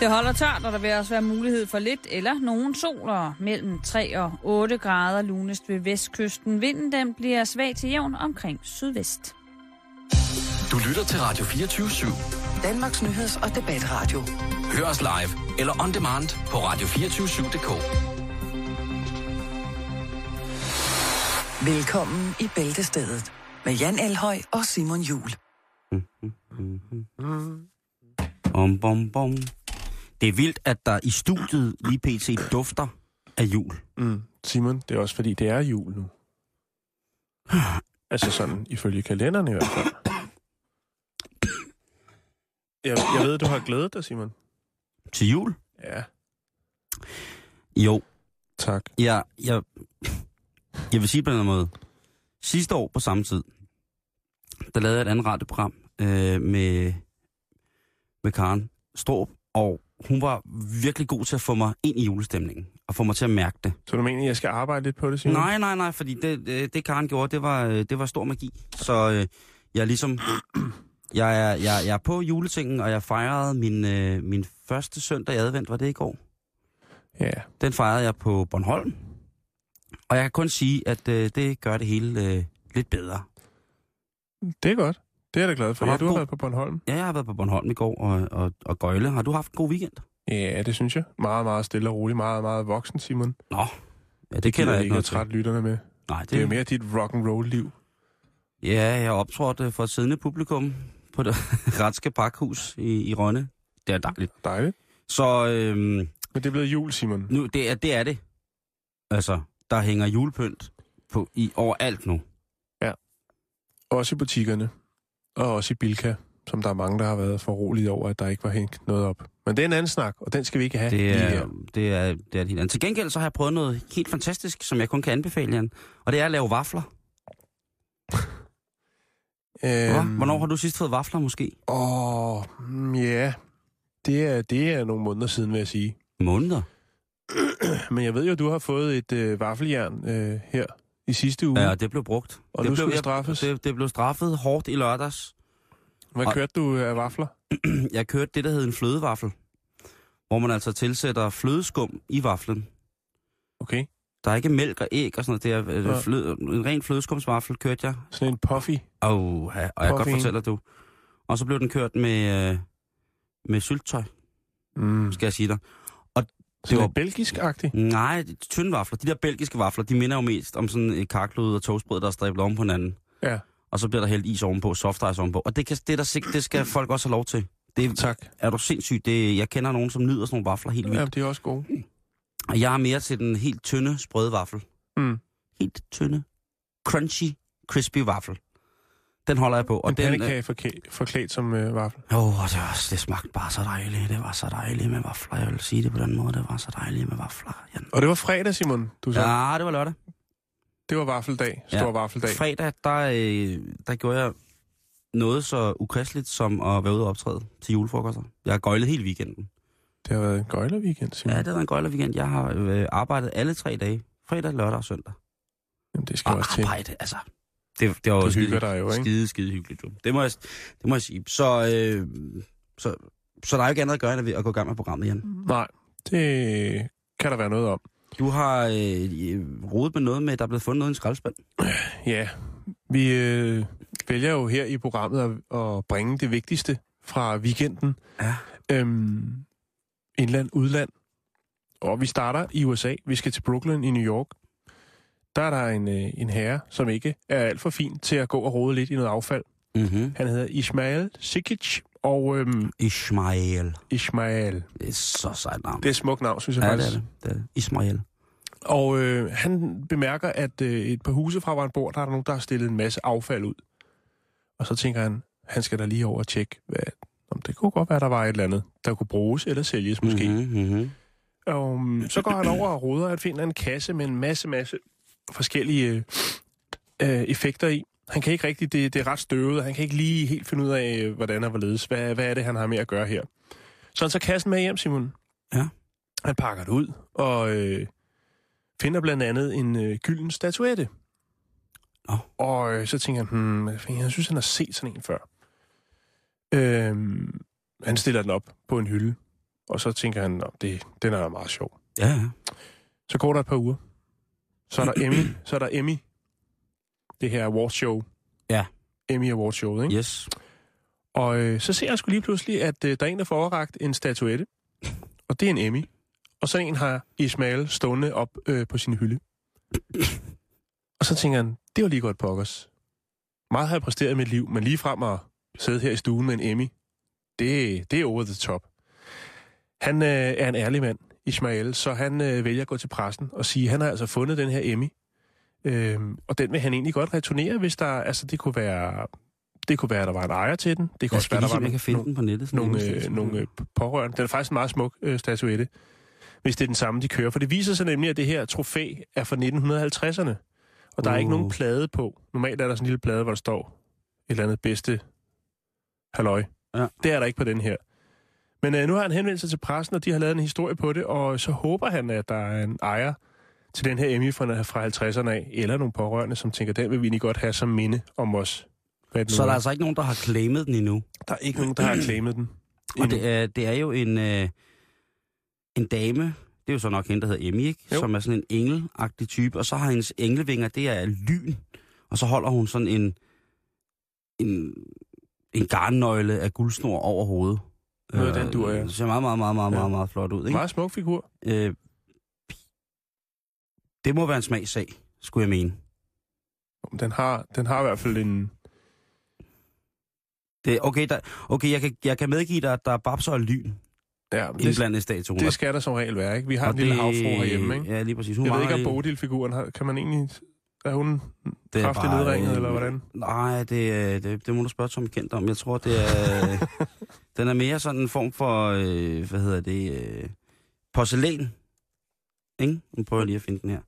Det holder tørt, og der vil også være mulighed for lidt eller nogen sol og mellem 3 og 8 grader lunest ved vestkysten. Vinden den bliver svag til jævn omkring sydvest. Du lytter til Radio 24 /7. Danmarks Nyheds- og Debatradio. Hør os live eller on demand på radio247.dk. Velkommen i Bæltestedet med Jan Elhøj og Simon Jul. Bom, bom, bom. Det er vildt, at der i studiet lige pt. dufter af jul. Mm. Simon, det er også fordi, det er jul nu. altså sådan, ifølge kalenderen i hvert fald. Jeg, jeg ved, du har glædet dig, Simon. Til jul? Ja, Jo. tak. Jeg, jeg, jeg vil sige på den måde. Sidste år på samme tid, der lavede jeg et andet radioprogram øh, med, med Karen Storp, og hun var virkelig god til at få mig ind i julestemningen, og få mig til at mærke det. Så du mener, at jeg skal arbejde lidt på det, Simon? Nej, nej, nej, fordi det, det, det Karen gjorde, det var, øh, det var stor magi. Så øh, jeg er ligesom... Jeg er, jeg, jeg er på juletingen, og jeg fejrede min, øh, min første søndag i advent, var det i går? Ja, Den fejrede jeg på Bornholm. Og jeg kan kun sige, at øh, det gør det hele øh, lidt bedre. det er godt. Det er jeg da glad for. Har Ja, du har god- været på Bornholm. Ja, jeg har været på Bornholm i går og, og, og Gøjle. Har du haft en god weekend? Ja, det synes jeg. Meget, meget stille og roligt. Meget, meget voksen, Simon. Nå, ja, det, Det kender jeg ikke noget trætte lytterne med. Nej, det, Det er jo mere dit rock and roll liv. Ja, jeg optrådte for et siddende publikum på det Retske Pakhus i, i Rønne. Det er dejligt. Dejligt. Så øhm, Men det er blevet jul, Simon. nu, det, er, det er det. Altså, der hænger julepynt på, i overalt nu. Også i butikkerne. Og også i Bilka, som der er mange, der har været for roligt over, at der ikke var hængt noget op. Men det er en anden snak, og den skal vi ikke have Det er, her. det er, det er helt andet. Til gengæld så har jeg prøvet noget helt fantastisk, som jeg kun kan anbefale jer. Og det er at lave vafler. Øhm, Øhm. Hvornår har du sidst fået vafler måske? Åh, mm, ja. Det er, det er nogle måneder siden, vil jeg sige. Måneder. Men jeg ved jo, at du har fået et øh, vaffeljern øh, her i sidste uge. Ja, og det blev brugt. Og det nu blev, skal det straffes. Det, det blev straffet hårdt i lørdags. Hvad og- kørte du af vafler? Jeg kørte det, der hed en flødevaffel. Hvor man altså tilsætter flødeskum i vaflen. Okay. Der er ikke mælk og æg og sådan noget. Det er Ja. øh, fløde, en ren flødeskumsvaffel kørte jeg. Sådan en puffy. Oh, ja, og jeg kan godt fortælle dig, du. Og så blev den kørt med, øh, med sylttøj, Mm. skal jeg sige dig. Det var- var belgisk-agtigt. Nej, er tynde vafler. De der belgiske vafler, de minder jo mest om sådan et karklud og toastbrød, der er stræblet om på hinanden. Ja. Og så bliver der hældt is ovenpå, soft ice ovenpå. Og det, kan, det, er der, sigt- det skal folk også have lov til. Det, Tak. er du sindssygt. Det, jeg kender nogen, som nyder sådan nogle vafler helt vildt. Ja, de er også gode. Og jeg er mere til den helt tynde, sprøde vaffel. Mm. Helt tynde, crunchy, crispy vaffel. Den holder jeg på. Og En den, pandekage forklædt, forklædt som øh, vaffel. Åh, oh, det, var, det smagte bare så dejligt. Det var så dejligt med vafler. Jeg vil sige det på den måde. Det var så dejligt med vafler. Jan. Og det var fredag, Simon, du sagde. Ja. Det var lørdag. Det var vaffeldag. Stor Ja. vaffeldag. Fredag, der, øh, der gjorde jeg noget så ukristeligt som at være ude og optræde til julefrokoster. Jeg har gøjlet hele weekenden. Det har været en gøjler weekend, Simon. Ja, det var en gøjler weekend. Jeg har øh, arbejdet alle tre dage. Fredag, lørdag og søndag. Jamen, det skal Og også til. arbejde, altså. Det, det var Du skide, dig jo, ikke? skide, skide hyggeligt. Jo. Det, må jeg, det må jeg sige. Så, øh, så, så der er jo ikke andet at gøre, end at gå i gang med programmet igen. Nej, det kan der være noget om. Du har øh, rodet med noget med, at der er blevet fundet noget i en skraldespand. Ja, vi øh, vælger jo her i programmet at, at bringe det vigtigste fra weekenden. Ja. Øhm, indland, udland. Og vi starter i USA. Vi skal til Brooklyn i New York. Der er der en, øh, en herre, som ikke er alt for fin til at gå og rode lidt i noget affald. Mm-hmm. Han hedder Ismail Sikic, og øhm, Ismail. Ismail. Det er så sejt navn. Det er et smukt navn, synes jeg ja, det faktisk. er det. det, er det. Ismail. Og øh, han bemærker, at øh, et par huse fra, hvor han bor, der er der nogen, der har stillet en masse affald ud. Og så tænker han, han skal da lige over og tjekke, hvad, om det kunne godt være, der var et eller andet, der kunne bruges eller sælges måske. Mm-hmm. Og um, så går han over og roder at finde en kasse med en masse, masse forskellige øh, effekter i. Han kan ikke rigtig, det, det er ret støvet, han kan ikke lige helt finde ud af, øh, hvordan og hvorledes. Hvad, hvad er det, han har med at gøre her? Så han tager kassen med hjem, Simon. Ja. Han pakker det ud, og øh, finder blandt andet en øh, gylden statuette. Nå. Og øh, så tænker han, hmm, jeg synes, han har set sådan en før. Øhm, han stiller den op på en hylde. Og så tænker han, at det, den er meget sjov. Ja, ja. Så går der et par uger. Så er der Emmy. Så er der Emmy. Det her awardshow. Ja. Emmy Awardshow, ikke? Yes. Og øh, så ser jeg sgu lige pludselig, at øh, der er en, der får overragt en statuette. Og det er en Emmy. Og så en har Ismail stående op øh, på sin hylde. Og så tænker han, det var lige godt pokkers. Meget har jeg præsteret i mit liv, men lige frem at sidde her i stuen med en Emmy, det, det er over the top. Han øh, er en ærlig mand, Ismail, så han øh, vælger at gå til pressen og sige, at han har altså fundet den her Emmy. Øh, og den vil han egentlig godt returnere, hvis der, altså det kunne være, det kunne være, at der var en ejer til den. Det kunne også være, der var jeg kan finde nogle, den på nettet. nogle, øh, nogle øh, pårørende. Den er faktisk en meget smuk øh, statuette, hvis det er den samme, de kører. For det viser sig nemlig, at det her trofæ er fra 1950'erne. Og der er ikke Uh. nogen plade på. Normalt er der sådan en lille plade, hvor der står et eller andet bedste halløj. Ja. Det er der ikke på den her. Men øh, nu har han henvendt sig til pressen, og de har lavet en historie på det, og så håber han, at der er en ejer til den her Emmy fra, fra 50'erne af, eller nogle pårørende, som tænker, den vil vi egentlig godt have som minde om os. Så der er er. altså ikke nogen, der har claimet den endnu. der er ikke nogen, der har claimet den. Og det er, det er jo en, øh, en dame, det er jo så nok hende, der hedder Emmy, ikke? Jo. som er sådan en engelagtig type, og så har hendes englevinger, det er lyn, og så holder hun sådan en, en, en garnnøgle af guldsnor over hovedet. Noget af den dur, ja. Det ser meget, meget, meget, meget, Ja. meget, meget flot ud. Ikke? Meget smuk figur. Øh, det må være en smagssag, skulle jeg mene. Den har, den har i hvert fald en... Det, okay, der, okay jeg, kan, jeg kan medgive dig, at der er babser og lyn Ja, det, indblandet i statuen. det skal der som regel være, ikke? Vi har Og en lille det- havfru herhjemme, ikke? Ja, lige præcis. Hun Jeg ved ikke, om Bodil-figuren har... Kan man egentlig... Er hun Det er kraftigt bare, nedringet, øh, eller hvordan? Nej, det, øh, det, det må du spørge Tom Kent om. Jeg tror, det er... den er mere sådan en form for, øh, hvad hedder det, øh, porcelæn. Ikke? Nu prøver jeg lige at finde den her.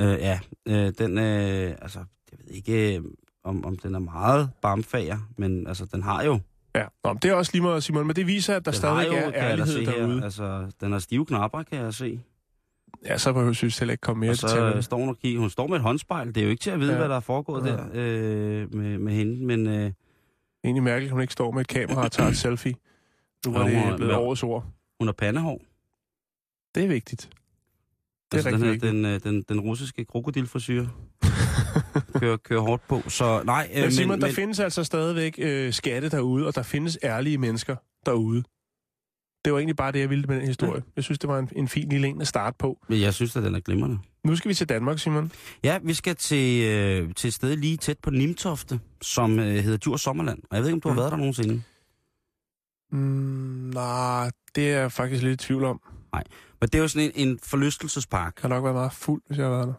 Øh, ja, øh, den, øh, altså, jeg ved ikke, øh, om, om den er meget barmfager, men altså, den har jo... Ja, Nå, men det er også lige meget, Simon, men det viser, at der den stadig jo, er ærlighed se derude. Her, altså, den har stive knapper, kan jeg se. Ja, så behøver jeg heller ikke komme mere Og så øh, står hun og kigger. Hun står med et håndspejl. Det er jo ikke til at vide, Ja. hvad der er foregået Ja. der øh, med, med hende, men... Øh, Egentlig mærkeligt, at hun ikke står med et kamera og tager et selfie. Nu var Ja, det blevet ja. årets ord. hun har pandehår. Det er vigtigt. Det er altså, den, her, vigtigt. den, øh, den, den russiske krokodilfrisyr kører, kører hårdt på. Så nej, øh, Men Simon, men, der men, findes altså stadigvæk øh, skatte derude, og der findes ærlige mennesker derude. Det var egentlig bare det, jeg ville med den historie. Jeg synes, det var en, en fin lille en at starte på. men jeg synes, at den er glimrende. Nu skal vi til Danmark, Simon. Ja, vi skal til, øh, til et sted lige tæt på Nimtofte, som øh, hedder Djurs Sommerland. Og jeg ved ikke, om du har Mm. været der nogensinde. Mm, nej, det er jeg faktisk lidt i tvivl om. Men det er jo sådan en, en forlystelsespark. kan nok være meget fuld, hvis jeg har været der.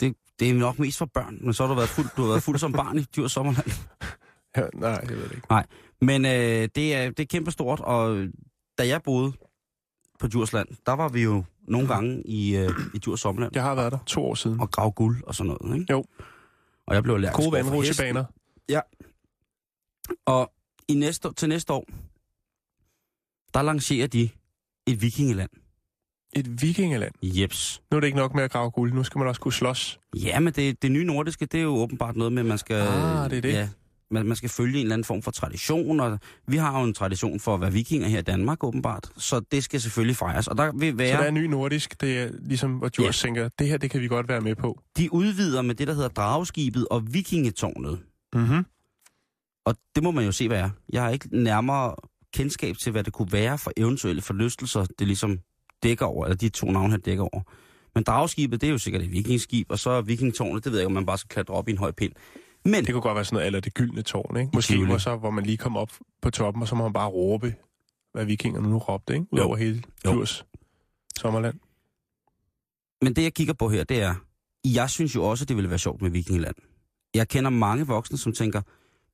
Det, det er nok mest for børn, men så har du været fuld, du har været fuld som barn i Djurs Sommerland. Ja, nej, jeg ved det ikke. Men øh, det, er, det er kæmpestort, og da jeg boede på Djursland, der var vi jo nogle gange i, øh, i Djurs Sommerland Jeg har været der to år siden. og grave guld og sådan noget. Ikke? Jo. Og jeg blev lært Gode vandrutsjebaner. Og i næste, til næste år, der lancerer de et vikingeland. Et vikingeland. Jeps. Nu er det ikke nok med at grave guld. Nu skal man også kunne slås. Ja, men det, det nye nordiske, det er jo åbenbart noget med, at man skal... Ah, det er det. Ja, man, man skal følge en eller anden form for tradition, og vi har jo en tradition for at være vikinger her i Danmark, åbenbart. Så det skal selvfølgelig fejres. Og der vil være... Så der er ny nordisk. Det er ligesom, hvor Djurs ja. tænker, det her, det kan vi godt være med på. De udvider med det, der hedder drageskibet og vikingetårnet. Mm-hmm. Og det må man jo se, hvad er. Jeg har ikke nærmere kendskab til, hvad det kunne være for eventuelle forlystelser, det ligesom dækker over, eller de to navne her dækker over. Men dragskibet, det er jo sikkert et vikingskib, og så vikingtårnet, det ved jeg ikke, om man bare skal klatre op i en høj pind. Men Det kunne godt være sådan noget, eller det gyldne tårn, ikke? Måske, hvor, så, hvor man lige kom op på toppen, og så må man bare råbe, hvad vikingerne nu råbte, ikke? Ud over hele. Djurs sommerland. Men det, jeg kigger på her, det er, jeg synes jo også, det ville være sjovt med Vikingeland. Jeg kender mange voksne, som tænker,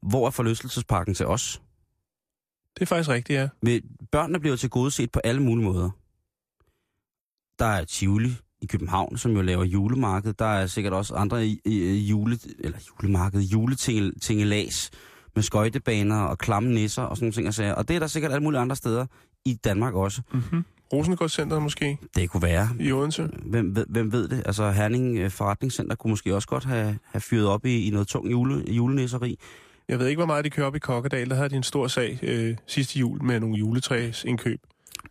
hvor er forlystelsesparken til os? Det er faktisk rigtigt, ja. Men børnene bliver til gode set på alle mulige måder. Der er Tivoli i København, som jo laver julemarked. Der er sikkert også andre i, i, i jule, eller julemarked, juletingelas med skøjtebaner og klamme nisser og sådan nogle ting. Og, sager. og det er der sikkert alle mulige andre steder i Danmark også. Mm-hmm. Rosengårdscenteret måske, Det kunne være. i Odense. Hvem, ved- hvem ved det? Altså Herning øh, Forretningscenter kunne måske også godt have, have fyret op i, i noget tung jule, julenisseri. Jeg ved ikke, hvor meget de kører op i Kokkedal. Der havde de en stor sag øh, sidste jul med nogle juletræs indkøb.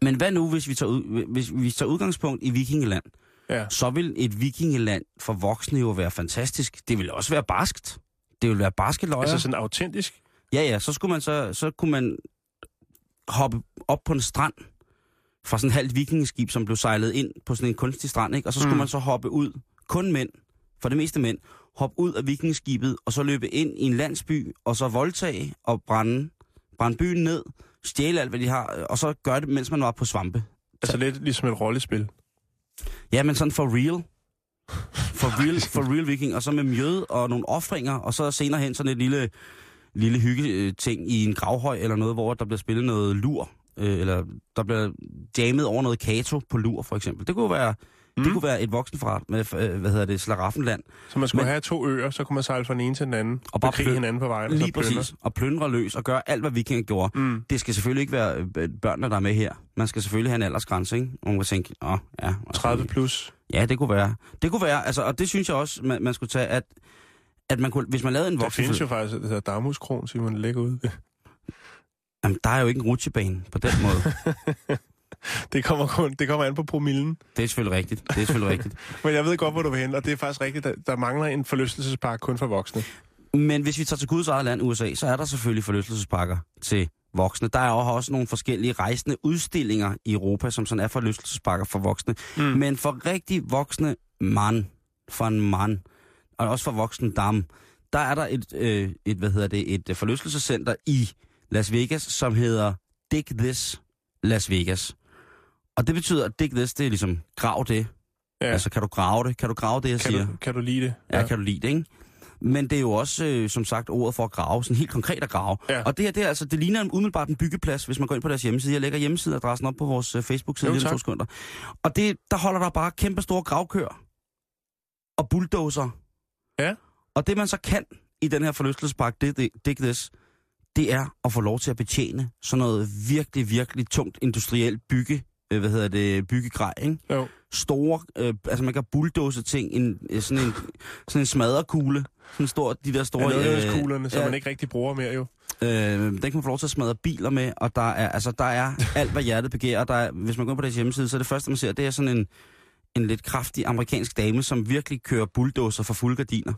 Men hvad nu, hvis vi tager, ud, hvis vi tager udgangspunkt i vikingeland? Ja. Så vil et vikingeland for voksne jo være fantastisk. Det vil også være barskt. Det vil være barske løjer. Altså sådan autentisk. Ja, ja, så, skulle man så, så kunne man hoppe op på en strand fra sådan et halvt vikingeskib, som blev sejlet ind på sådan en kunstig strand, ikke? og så skulle Mm. man så hoppe ud, kun mænd, for det meste mænd, hoppe ud af vikingeskibet, og så løbe ind i en landsby, og så voldtage og brænde, brænde byen ned, stjæle alt, hvad de har, og så gøre det, mens man var på svampe. Altså lidt ligesom et rollespil. Ja, men sådan for real. For real, for real viking, og så med mjød og nogle offringer, og så senere hen sådan et lille, lille hyggeting øh, i en gravhøj eller noget, hvor der bliver spillet noget lur, øh, eller der bliver jammet over noget kato på lur, for eksempel. Det kunne være, mm. det kunne være et voksenforret med, øh, hvad hedder det, Slaraffenland. Så man skulle Men- have to øer, så kunne man sejle fra den ene til den anden. Og bare plø- hinanden på vejen. og Lige plyndre. præcis. Og plyndre løs og gøre alt, hvad vikinger gjorde. Mm. Det skal selvfølgelig ikke være øh, børnene, der er med her. Man skal selvfølgelig have en aldersgrænse, ikke? Og man kan tænke, åh, ja. altså, 30 plus. Ja, det kunne være. Det kunne være, altså, og det synes jeg også, man, man skulle tage, at, at man kunne, hvis man lavede en Der voksen... findes jo faktisk det hedder Damhuskron, Simon, lægger ud. Jamen, der er jo ikke en rutsjebane på den måde. Det kommer, kun, det kommer an på promillen. Det er selvfølgelig rigtigt. Det er selvfølgelig rigtigt. Men jeg ved godt, hvor du vil hen, og det er faktisk rigtigt. Der, der mangler en forlystelsespark kun for voksne. Men hvis vi tager til Guds eget land, USA, så er der selvfølgelig forlystelsespakker til voksne. Der er også nogle forskellige rejsende udstillinger i Europa, som sådan er forlystelsespakker for voksne. Mm. Men for rigtig voksne mand, for en mand, og også for voksen dam, der er der et, øh, et hvad hedder det, et øh, forlystelsescenter i Las Vegas, som hedder Dig This Las Vegas. Og det betyder, at Dig This, det er ligesom grav det. Ja. Altså, kan du grave det? Kan du grave det, jeg Kan siger? du, kan du lide det? Ja, ja, kan du lide det, ikke? Men det er jo også, øh, som sagt, ordet for at grave, sådan helt konkret at grave. Ja. Og det her, det, er, altså, det ligner en- umiddelbart en byggeplads, hvis man går ind på deres hjemmeside. Jeg lægger hjemmesideadressen op på vores øh, Facebook-side Jo, lige om to sekunder. Og det, der holder der bare kæmpe store gravkør og bulldozer. Ja. Og det man så kan i den her forlystelsespark, det, det, det, det, det er at få lov til at betjene sådan noget virkelig, virkelig tungt industrielt bygge, øh, hvad hedder det, byggegrej, ikke? Jo. store, øh, altså man kan bulldoze ting, en, øh, sådan, en, sådan en smadrekugle, sådan stor, de der store... Ja, kuglerne, som ja. man ikke rigtig bruger mere jo. Øh, den kan man få lov til at smadre biler med, og der er, altså, der er alt, hvad hjertet begærer. Der er, hvis man går på deres hjemmeside, så er det første, man ser, det er sådan en, en lidt kraftig amerikansk dame, som virkelig kører bulldozer for fulde gardiner.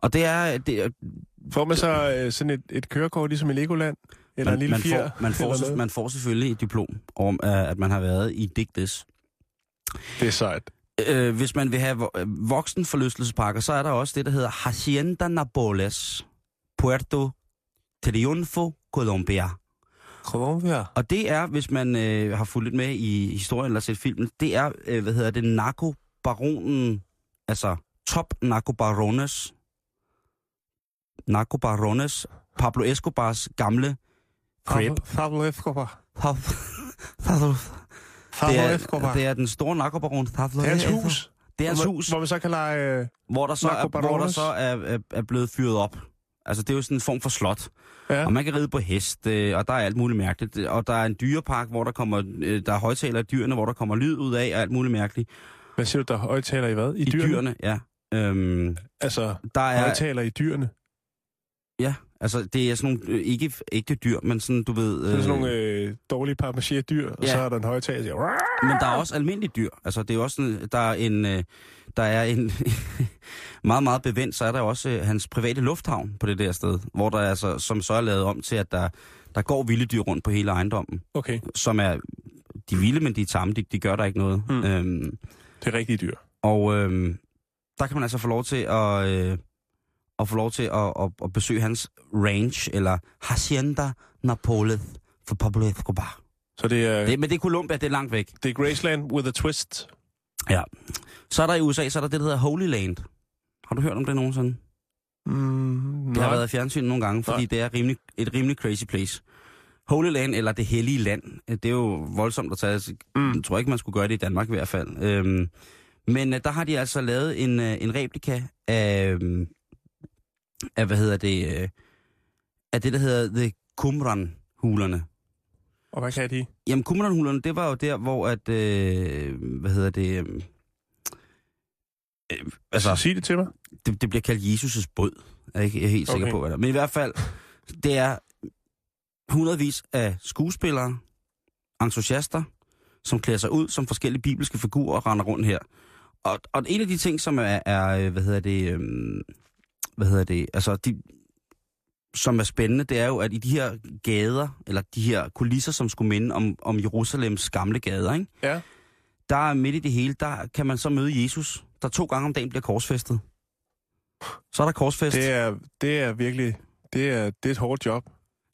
Og det er... Det er Får man så øh, sådan et, et kørekort, ligesom i Legoland? Eller en lille man, fjer? får, man, får, selv- noget? man får selvfølgelig et diplom om, at man har været i Dig This. Det er sejt. Øh, hvis man vil have øh, voksenforlystelsesparker, så er der også det, der hedder Hacienda Napoles, Puerto Triunfo, Colombia. Colombia. Og det er, hvis man øh, har fulgt lidt med i historien eller set filmen, det er, øh, hvad hedder det, narkobaronen, altså top narkobarones, narkobarones, Pablo Escobars gamle crib. Pablo Escobar. Pablo, det, er, det er den store narkobaron. Pablo er hans hus. Det er hans hus. Hvor man så kan lege... Øh, hvor der så, er, hvor der så er, er, er blevet fyret op. Altså, det er jo sådan en form for slot. ja. Og man kan ride på hest, øh, og der er alt muligt mærkeligt. Og der er en dyrepark, hvor der kommer, øh, der er højtaler i dyrene, hvor der kommer lyd ud af, og alt muligt mærkeligt. Hvad siger du, der er højtaler i hvad? I, I dyrene? dyrene, ja. Øhm, Altså, der er, højtaler i dyrene. ja, altså det er sådan nogle, øh, ikke ægte dyr, men sådan, du ved... Det er sådan nogle øh, dårlige papmaché dyr, og ja. så er der en højtaler, der. Men der er også almindelige dyr. Altså, det er også sådan, der er en, øh, der er en meget, meget bevendt, så er der også øh, hans private lufthavn på det der sted, hvor der er altså, som så er lavet om til, at der, der går vilde dyr rundt på hele ejendommen, Okay, som er, de vilde, men de er tamme, de, de gør der ikke noget. Hmm. Øhm, det er rigtige dyr. og øhm, der kan man altså få lov til at, øh, at få lov til at, at, at besøge hans range, eller Hacienda Napoles for Pablo Escobar. Så det er, Det, men det er Colombia, det er langt væk. det er Graceland with a twist. Ja. Så er der i USA, så er der det, der hedder Holy Land. Har du hørt om det nogensinde? Mm, Det har været i fjernsyn nogle gange, fordi Nej. det er rimelig, et rimelig crazy place. Holy Land, eller det hellige land, det er jo voldsomt at tage. Mm. Jeg tror ikke, man skulle gøre det i Danmark i hvert fald. Øhm, men øh, der har de altså lavet en, øh, en replika af, øhm, af, hvad hedder det, øh, af det, der hedder The Qumran-hulerne. Og hvad kan de? Jamen, Qumran-hulerne, det var jo der, hvor at, øh, hvad hedder det, øh, øh, Altså, sig det til mig. det, det bliver kaldt Jesus' båd. Jeg er ikke jeg er helt sikker Okay. på, hvad det er. Men i hvert fald, det er hundredvis af skuespillere, entusiaster, som klæder sig ud som forskellige bibelske figurer og render rundt her. Og, og en af de ting, som er, er øh, hvad hedder det, øhm, hvad hedder det, altså de, som er spændende, det er jo, at i de her gader, eller de her kulisser, som skulle minde om, om Jerusalems gamle gader, ikke? Ja. der er midt i det hele, der kan man så møde Jesus, der to gange om dagen bliver korsfæstet. Så er der korsfest. Det er, det er virkelig... Det er, det er et hårdt job.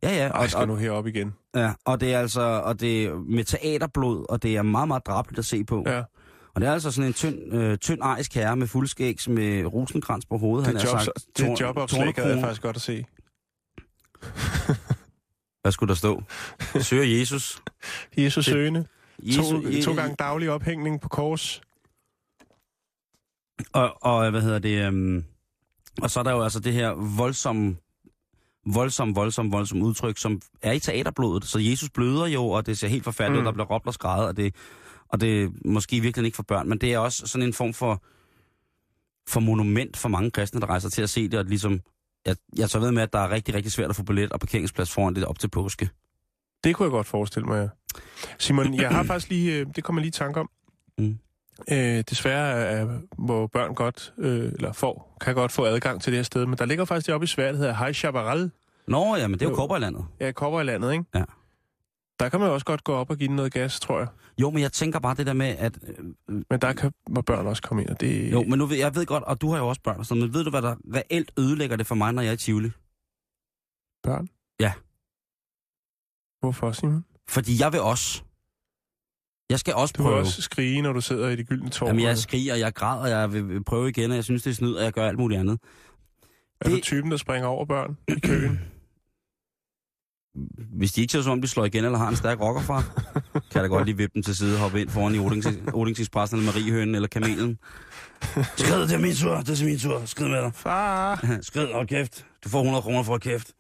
ja, ja, Og, jeg skal og, nu herop igen. ja, og det er altså og det er med teaterblod, og det er meget, meget drabeligt at se på. Ja. Og det er altså sådan en tynd, øh, tynd arisk herre med fuldskægs med rosenkrans på hovedet. Det, han job, har sagt, det jobopslag er tornekrone. faktisk godt at se. Hvad skulle der stå? Søger Jesus. Jesus søgende. Jesus To, to gange daglig ophængning på kors. Og, og hvad hedder det? Um, og så er der jo altså det her voldsomme, voldsom, voldsom, voldsom udtryk, som er i teaterblodet. Så Jesus bløder jo, og det ser helt forfærdeligt ud, Mm. der bliver råbt og skrevet, og det, og det er måske virkelig ikke for børn, men det er også sådan en form for, for monument for mange kristne, der rejser til at se det, og ligesom, jeg, jeg så ved med, at der er rigtig, rigtig svært at få billet og parkeringsplads foran det op til påske. Det kunne jeg godt forestille mig, ja. Simon, jeg har faktisk lige... øh, Det kommer lige i tanke om. Mm. Øh, desværre er, må børn godt, øh, eller får, kan godt få adgang til det her sted, men der ligger faktisk det oppe i Sverige, der hedder Hej Chaparral. Nå, ja, men det er jo. Kåberlandet. Ja, kommer i landet, ikke? Ja. Der kan man jo også godt gå op og give den noget gas, tror jeg. Jo, men jeg tænker bare det der med, at... øh, Men der kan, må børn også komme ind, og det... Jo, men nu ved, jeg ved godt, og du har jo også børn og sådan men ved du, hvad der reelt ødelægger det for mig, når jeg er i Tivoli? Børn? Ja. Hvorfor, Simon? Fordi jeg vil også. Jeg skal også Du prøve. også skrige, når du sidder i det gyldne tårn. Jamen, jeg skriger, jeg græder, jeg vil prøve igen, og jeg synes, det er snyd, og jeg gør alt muligt andet. Er du det- typen, der springer over børn i køen? Hvis de ikke ser som om, de slår igen, eller har en stærk rocker fra, kan jeg da godt lige vippe dem til side og hoppe ind foran i Odings- Odingsekspressen, eller Mariehønen, eller Kamelen. Skrid, det er min tur, det er min tur. Skrid med dig. Far! Skrid, hold kæft. Du får 100 kroner for at kæft.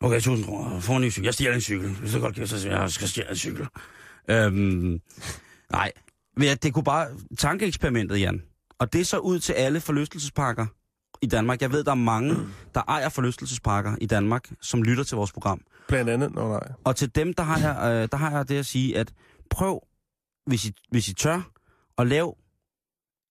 Okay, 1000 kroner. Få en ny cykel. Jeg stjæler en cykel. Hvis du godt kæft, så siger jeg, jeg skal stjæle en cykel. Øhm, nej. Det kunne bare... Tankeeksperimentet, Jan. Og det er så ud til alle forlystelsesparker i Danmark. Jeg ved, der er mange, der ejer forlystelsesparker i Danmark, som lytter til vores program. Blandt andet, nå nej. Og til dem, der har jeg, øh, der har jeg det at sige, at prøv, hvis I, hvis I tør, at lave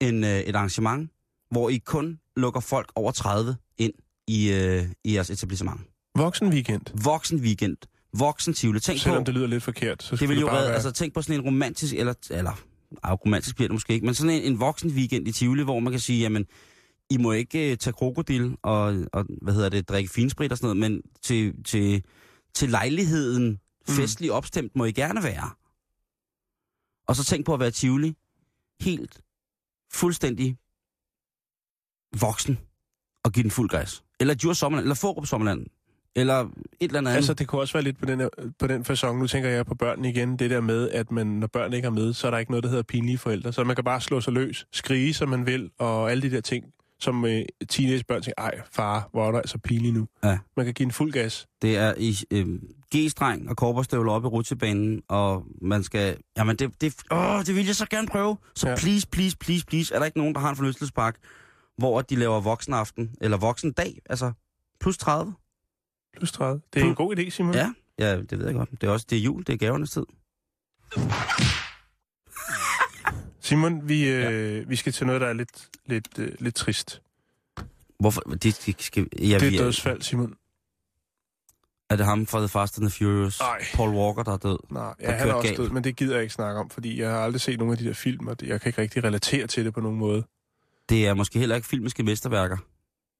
en, øh, et arrangement, hvor I kun lukker folk over 30 ind i, øh, i jeres etablissement. Voksen weekend. Voksen weekend, voksen tivoli. Tænk Selvom på, det lyder lidt forkert, så det vil det jo bare redde, være... altså tænk på sådan en romantisk, eller, eller romantisk bliver det måske ikke, men sådan en, en voksen weekend i Tivoli, hvor man kan sige, jamen, I må ikke uh, tage krokodil og, og, hvad hedder det, drikke finsprit og sådan noget, men til, til, til lejligheden, festlig opstemt, må I gerne være. Og så tænk på at være Tivoli, helt fuldstændig voksen, og give den fuld græs. Eller Djurs Sommerland, eller Forup Sommerland, eller et eller andet Altså, det kunne også være lidt på den, her, på den fasong. Nu tænker jeg på børnene igen. Det der med, at man, når børn ikke er med, så er der ikke noget, der hedder pinlige forældre. Så man kan bare slå sig løs, skrige, som man vil, og alle de der ting, som øh, teenagebørn tænker, ej, far, hvor er du altså pinlig nu. Ja. Man kan give en fuld gas. Det er i øh, G-streng og korperstøvler op i rutsjebanen, og man skal... Jamen, det, det, åh, det vil jeg så gerne prøve. Så Ja. please, please, please, please, er der ikke nogen, der har en forlystelsespark, hvor de laver voksenaften, eller voksendag, altså plus 30? Plus 30. Det er en god idé, Simon. Ja, ja, det ved jeg godt. Det er også det er jul, det er gavernes tid. Simon, vi, øh, ja. vi skal til noget, der er lidt, lidt, øh, lidt trist. Hvorfor? Det, det skal, ja, Det er dødsfald, Simon. er det ham fra The Fast and the Furious? Ej. Paul Walker, der er død? Nej, ja, han er også galt. død, men det gider jeg ikke snakke om, fordi jeg har aldrig set nogen af de der film, og jeg kan ikke rigtig relatere til det på nogen måde. Det er måske heller ikke filmiske mesterværker.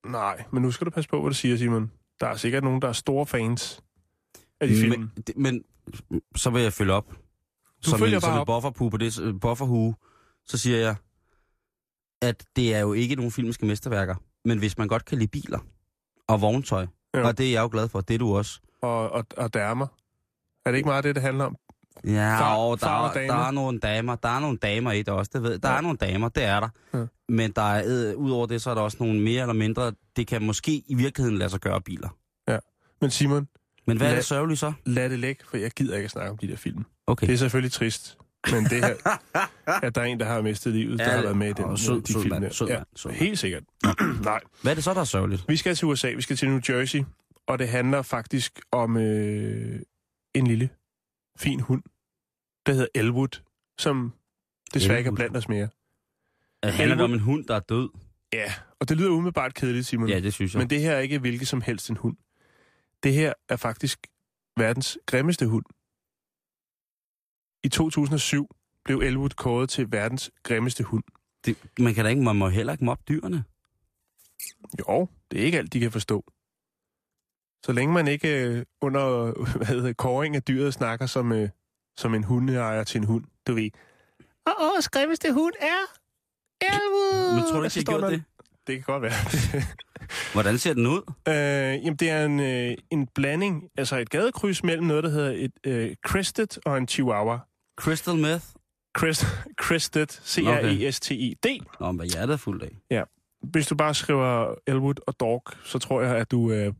Nej, men nu skal du passe på, hvad du siger, Simon. Der er sikkert nogen, der er store fans af de film. Men, men så vil jeg følge op. Du som følger en, som bare en op. bufferpu på det, bufferhue, så siger jeg, at det er jo ikke nogen filmiske mesterværker. Men hvis man godt kan lide biler og vogntøj, Ja. ja. og det er jeg jo glad for, det er du også. Og, og, og damer. Er det ikke meget det, det handler om? Ja, Far- og der, far og der, er nogle damer, der er nogle damer i det også, det ved, der Ja. er nogle damer, det er der. Ja. Men der er, øh, udover det, så er der også nogle mere eller mindre, det kan måske i virkeligheden lade sig gøre biler. Men Simon, Men hvad er Lad- det sørgeligt så? lad det ligge, for jeg gider ikke at snakke om de der film. Okay. Det er selvfølgelig trist, men det her, at der er en, der har mistet livet, der Ja, har været med i den, og sød- de sød film mand, der. sød ja, mand, sød helt sikkert. Nej, Hvad er det så, der er sørgeligt? vi skal til USA, vi skal til New Jersey, og det handler faktisk om øh, en lille, fin hund, der hedder Elwood. som desværre ikke er blandt os mere. Det handler om en hund, der er død? Ja, og det lyder umiddelbart kedeligt, Simon. Ja, det synes jeg. Men det her er ikke hvilket som helst en hund. Det her er faktisk verdens grimmeste hund. I 2007 blev Elwood kåret til verdens grimmeste hund. Det, man kan da ikke, man må heller ikke mobbe dyrene. Jo, det er ikke alt, de kan forstå. Så længe man ikke øh, under hvad hedder, kåring af dyret snakker som, øh, som en hundeejer til en hund, du ved. Åh, oh, grimmeste hund er Elwood! Men tror du ikke, så de står har gjort der- det? Det kan godt være. Hvordan ser den ud? Øh, jamen, det er en, øh, en blanding, altså et gadekryds mellem noget, der hedder et øh, Crested og en Chihuahua. Crystal meth? Crest, crested, C-R-E-S-T-I-D. Nå, men hvad hjertet er fuldt af. Hvis du bare skriver Elwood og Dog, så tror jeg, at du er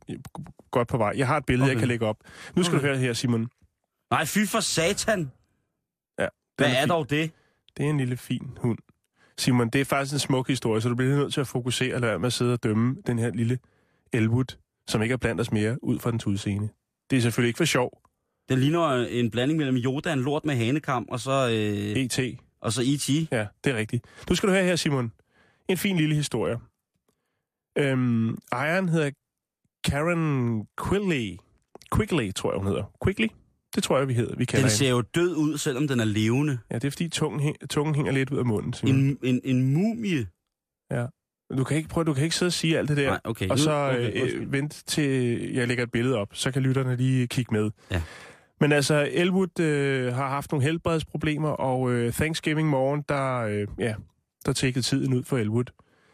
godt på vej. Jeg har et billede, okay. jeg kan lægge op. Nu skal Okay. du høre her, Simon. Nej, fy for satan! Ja, Hvad er fin. dog det? Det er en lille fin hund. Simon, det er faktisk en smuk historie, så du bliver nødt til at fokusere og lade med at sidde og dømme den her lille Elwood, som ikke er blandt os mere, ud fra dens udseende. Det er selvfølgelig ikke for sjov. Den ligner en blanding mellem Yoda, en lort med hanekam, og så, øh, E.T. og så E.T. Ja, det er rigtigt. Nu skal du høre her, Simon. En fin lille historie. Øhm, ejeren hedder Karen Quigley. Quigley, tror jeg, hun hedder. Quigley? Det tror jeg, vi hedder. Vi kalder Den ser jo død ud, selvom den er levende. Ja, det er fordi tungen, hæ- tungen hænger lidt ud af munden. Simon. En, en, en mumie. Du kan ikke prøve, du kan ikke sidde og sige alt det der. Nej, okay. Og så okay, øh, undskyld. vent til jeg lægger et billede op, så kan lytterne lige kigge med. Ja. Men altså, Elwood øh, har haft nogle helbredsproblemer, og øh, Thanksgiving morgen, der, øh, ja, der tækkede tiden ud for Elwood.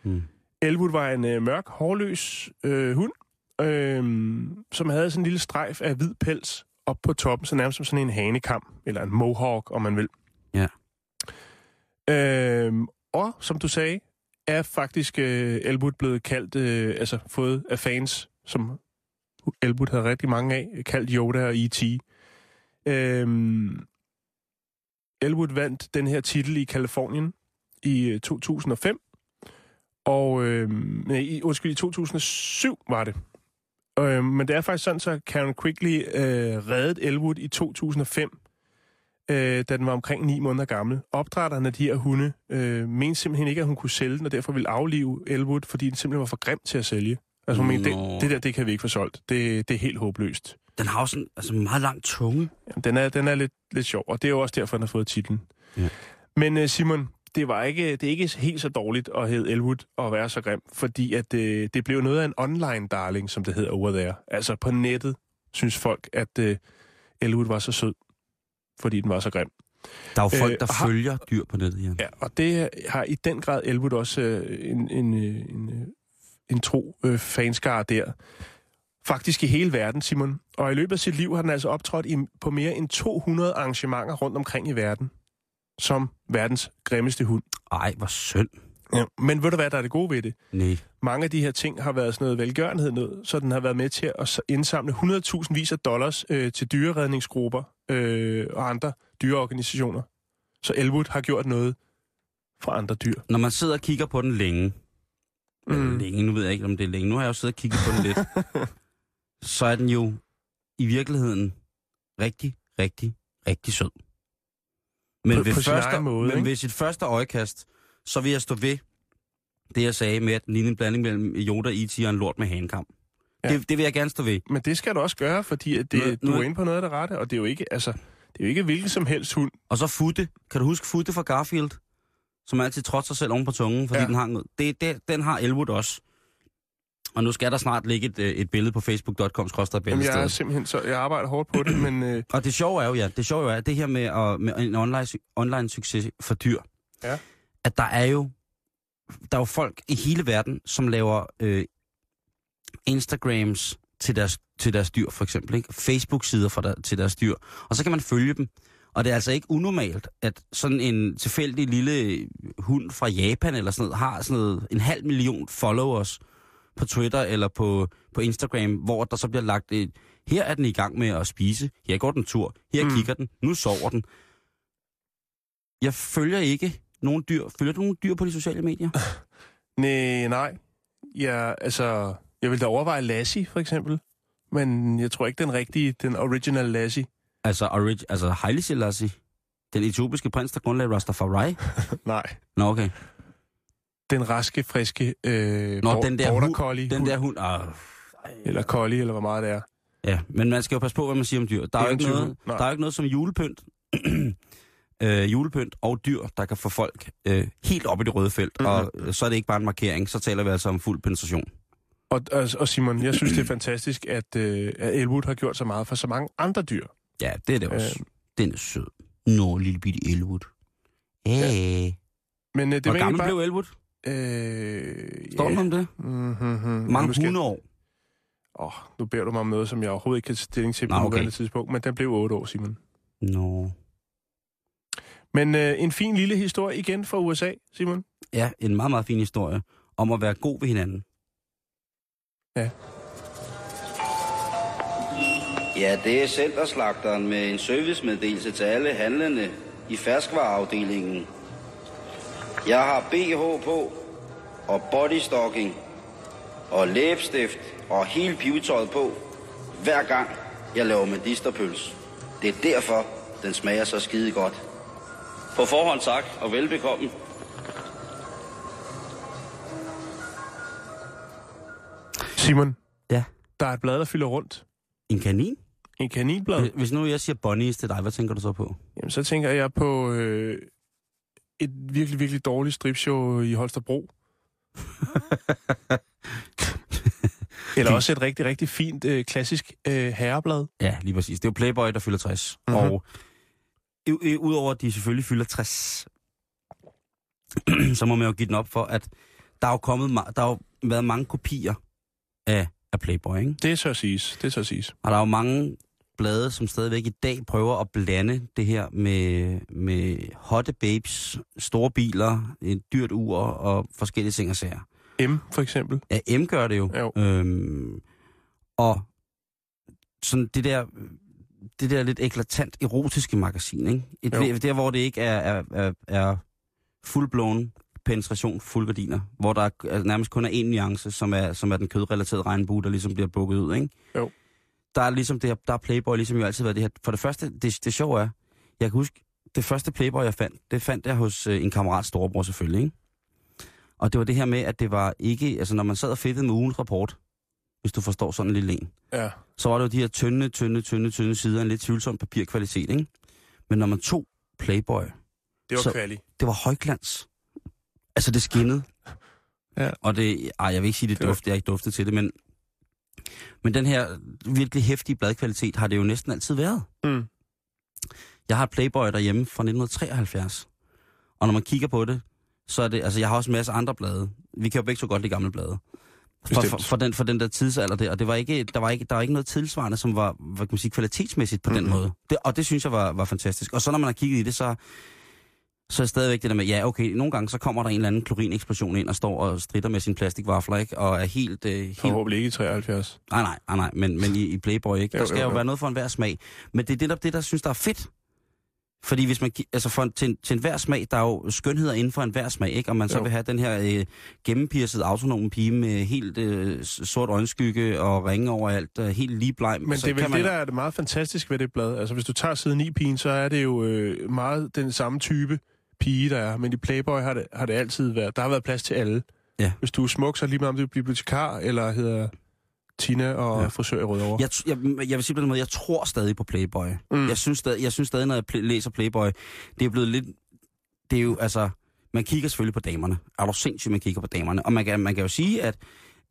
Hmm. Elwood var en øh, mørk, hårløs øh, hund, øh, som havde sådan en lille strejf af hvid pels op på toppen, så nærmest som sådan en hanekam, eller en mohawk, om man vil. Ja. Øh, og som du sagde, er faktisk øh, Elwood blevet kaldt, øh, altså fået af fans, som Elwood havde rigtig mange af, kaldt Yoda og E.T. Øhm, Elwood vandt den her titel i Kalifornien i øh, 2005, og øh, nej, i, undskyld, i 2007 var det. Øh, men det er faktisk sådan, så Karen Quigley øh, reddede Elwood i 2005, øh, da den var omkring 9 måneder gammel. Opdrætterne af de her hunde øh, mente simpelthen ikke, at hun kunne sælge den, og derfor ville aflive Elwood, fordi den simpelthen var for grim til at sælge. Altså hun mente, det, det der, det kan vi ikke få solgt. Det, det er helt håbløst. Den har jo sådan altså, en meget lang tunge. Jamen, den er, den er lidt, lidt sjov, og det er jo også derfor, den har fået titlen. Ja. Men uh, Simon, det, var ikke, det er ikke helt så dårligt at hedde Elwood og være så grim, fordi at, uh, det blev noget af en online darling, som det hedder over there. Altså på nettet synes folk, at uh, Elwood var så sød, fordi den var så grim. Der er jo folk, Øh, der har- følger dyr på nettet, Jan. Ja, og det har i den grad Elwood også uh, en, en, øh, en, øh, en tro fanskare der. Faktisk i hele verden, Simon. Og i løbet af sit liv har den altså optrådt i, på mere end 200 arrangementer rundt omkring i verden. Som verdens grimmeste hund. Ej, hvor synd. Ja. Men ved du hvad, der er det gode ved det? Nej. Mange af de her ting har været sådan noget velgørenhed noget, så den har været med til at indsamle 100.000 vis af dollars øh, til dyreredningsgrupper øh, og andre dyreorganisationer. Så Elwood har gjort noget for andre dyr. Når man sidder og kigger på den længe. Mm. længe, nu ved jeg ikke, om det er længe, nu har jeg jo siddet og kigget på den lidt, så er den jo i virkeligheden rigtig, rigtig, rigtig sød. Men, På- ved på første, måde, men ikke? ved sit første øjekast, så vil jeg stå ved det, jeg sagde med, at den en blanding mellem Yoda, E.T. og en lort med hanekam. Ja. Det, det vil jeg gerne stå ved. Men det skal du også gøre, fordi at det, Nu- du nu- er inde på noget af det rette, og det er jo ikke, altså, det er jo ikke hvilken som helst hund. Og så Futte. Kan du huske Futte fra Garfield? Som altid trådte sig selv oven på tungen, fordi ja. den hang ud. Det, det, den har Elwood også. Og nu skal der snart ligge et, øh, et billede på facebook.com Jamen, jeg er simpelthen så, jeg arbejder hårdt på det, men øh, Og det sjove er jo, ja, det sjove er, at det her med, at, med en online, online succes for dyr, Ja. at der er jo der er jo folk i hele verden, som laver øh, Instagrams til deres, til deres dyr, for eksempel. Ikke? Facebook-sider for der, til deres dyr. Og så kan man følge dem. Og det er altså ikke unormalt, at sådan en tilfældig lille hund fra Japan eller sådan noget, har sådan noget, en halv million followers på Twitter eller på, på Instagram, hvor der så bliver lagt et, her er den i gang med at spise, her går den tur, her Mm. kigger den, nu sover den. Jeg følger ikke nogen dyr. Følger du nogen dyr på de sociale medier? nej, nej. Jeg, altså, jeg vil da overveje Lassie, for eksempel. Men jeg tror ikke den rigtige, den original Lassie. altså, orig, altså Haile Selassie. Den etiopiske prins, der grundlagde Rastafari? Nej. Nå, okay. Den raske, friske øh, Nå, bor- den der border hund- collie. Den der hund... Ah, Eller collie, eller hvor meget det er. ja, men man skal jo passe på, hvad man siger om dyr. Der er, jo ikke, noget, der er jo ikke noget som julepynt. øh, julepynt og dyr, der kan få folk øh, helt op i det røde felt. Mhm. Mm-hmm. Og øh, så er det ikke bare en markering, så taler vi altså om fuld penetration. Og, og, og Simon, jeg synes, det er fantastisk, at, øh, at Elwood har gjort så meget for så mange andre dyr. Ja, det er det også. Øh. Den er sød. Nå, lille bitte Elwood. Hey. Men øh, det Hvor gammel egentlig blev Elwood? Øh, Står ja. der om det? Mm-hmm. Mange nu, skal... hundrede år. oh, nu beder du mig om noget, som jeg overhovedet ikke kan tage stilling til på Nå, okay. nuværende tidspunkt, men den blev 8 år, Simon. Nå. Men øh, en fin lille historie igen fra USA, Simon. Ja, en meget, meget fin historie om at være god ved hinanden. Ja, det er centerslagteren med en servicemeddelelse til alle handlende i ferskvareafdelingen. Jeg har BH på, og bodystocking, og læbestift, og hele pivetøjet på, hver gang jeg laver medisterpøls. Det er derfor, den smager så skide godt. På forhånd tak, og velbekomme. Simon, Ja. der er et blad, der fylder rundt. En kanin? En kaninblad. Hvis- Hvis nu jeg siger bunnies til dig, hvad tænker du så på? Jamen, så tænker jeg på øh, et virkelig, virkelig dårligt stripshow i Holstebro. Eller også et rigtig, rigtig fint øh, klassisk øh, herreblad. Ja, lige præcis. Det er jo Playboy, der fylder 60. Mhm. Mm-hmm. Og udover at de selvfølgelig fylder 60, så må man jo give den op for, at der er jo kommet, der jo været mange kopier af, af Playboy, ikke? Det så siges. Det så siges. Og der er jo mange blade, som stadigvæk i dag prøver at blande det her med, med hotte babes, store biler, et dyrt ur og forskellige ting og sager. M, for eksempel. Ja, M gør det jo. Jo. Øhm, og sådan det der, det der lidt eklatant erotiske magasin, ikke? Et, Jo. der, hvor det ikke er, er, er, er fuldblåen penetration, fuldgardiner, hvor der er, er nærmest kun er en nuance, som er, som er den kødrelaterede regnbue, der ligesom bliver bukket ud, ikke? Jo. Der er ligesom det her, der er Playboy ligesom jo altid været det her. For det første, det, det sjove er, jeg kan huske, det første Playboy, jeg fandt, det fandt jeg hos øh, en kammerats storebror selvfølgelig, ikke? Og det var det her med, at det var ikke, altså når man sad og fedtede med ugens rapport, hvis du forstår sådan en lille en, Ja. så var det jo de her tynde, tynde, tynde, tynde sider, en lidt tvivlsom papirkvalitet, ikke? Men når man tog Playboy, Det var Så- kvali. det var højglans. Altså det skinnede. Ja. Og det, ej, jeg vil ikke sige, det, Det var- duft, jeg ikke duftet til det, men, men den her virkelig hæftige bladkvalitet har det jo næsten altid været. Mm. Jeg har et Playboy derhjemme fra 1973. Og når man kigger på det, så er det, altså jeg har også en masse andre blade. Vi kan jo begge så godt lide gamle blade. For, for, for, den, for den der tidsalder der, og det var ikke, der, var ikke, der var ikke noget tilsvarende, som var, hvad kan man sige, kvalitetsmæssigt på mm-hmm. den måde. Det, og det synes jeg var, var fantastisk. Og så når man har kigget i det, så, så er det stadigvæk det der med, ja okay, nogle gange så kommer der en eller anden klorineksplosion ind og står og strider med sin plastikvafler, ikke? Og er helt... Øh, helt Forhåbentlig ikke i 73. Nej, nej, nej, nej, men, men i, i Playboy, ikke? Der skal jo, jo, jo. være noget for enhver smag. Men det er det, der, det, der synes, der er fedt. Fordi hvis man, altså for, til, en- til enhver smag, der er jo skønheder inden for enhver smag, ikke? Og man så Jo. vil have den her øh, gennempirset autonome pige med helt øh, sort øjenskygge og ringe overalt, øh, helt lige bleg. Men så det er vel man, det, der er det meget fantastisk ved det blad. Altså, hvis du tager siden 9 pigen, så er det jo øh, meget den samme type pige, der er. Men i Playboy har det, har det altid været. Der har været plads til alle. Ja. Hvis du er smuk, så det lige meget om du er bibliotekar, eller hedder Tina og Ja. frisør i Rødovre. Jeg, jeg, jeg vil sige på den måde, jeg tror stadig på Playboy. Mm. Jeg, synes stadig, jeg synes stadig, når jeg pl- læser Playboy, det er blevet lidt... Det er jo, altså... Man kigger selvfølgelig på damerne. Er du sindssygt, man kigger på damerne? Og man kan, man kan jo sige, at,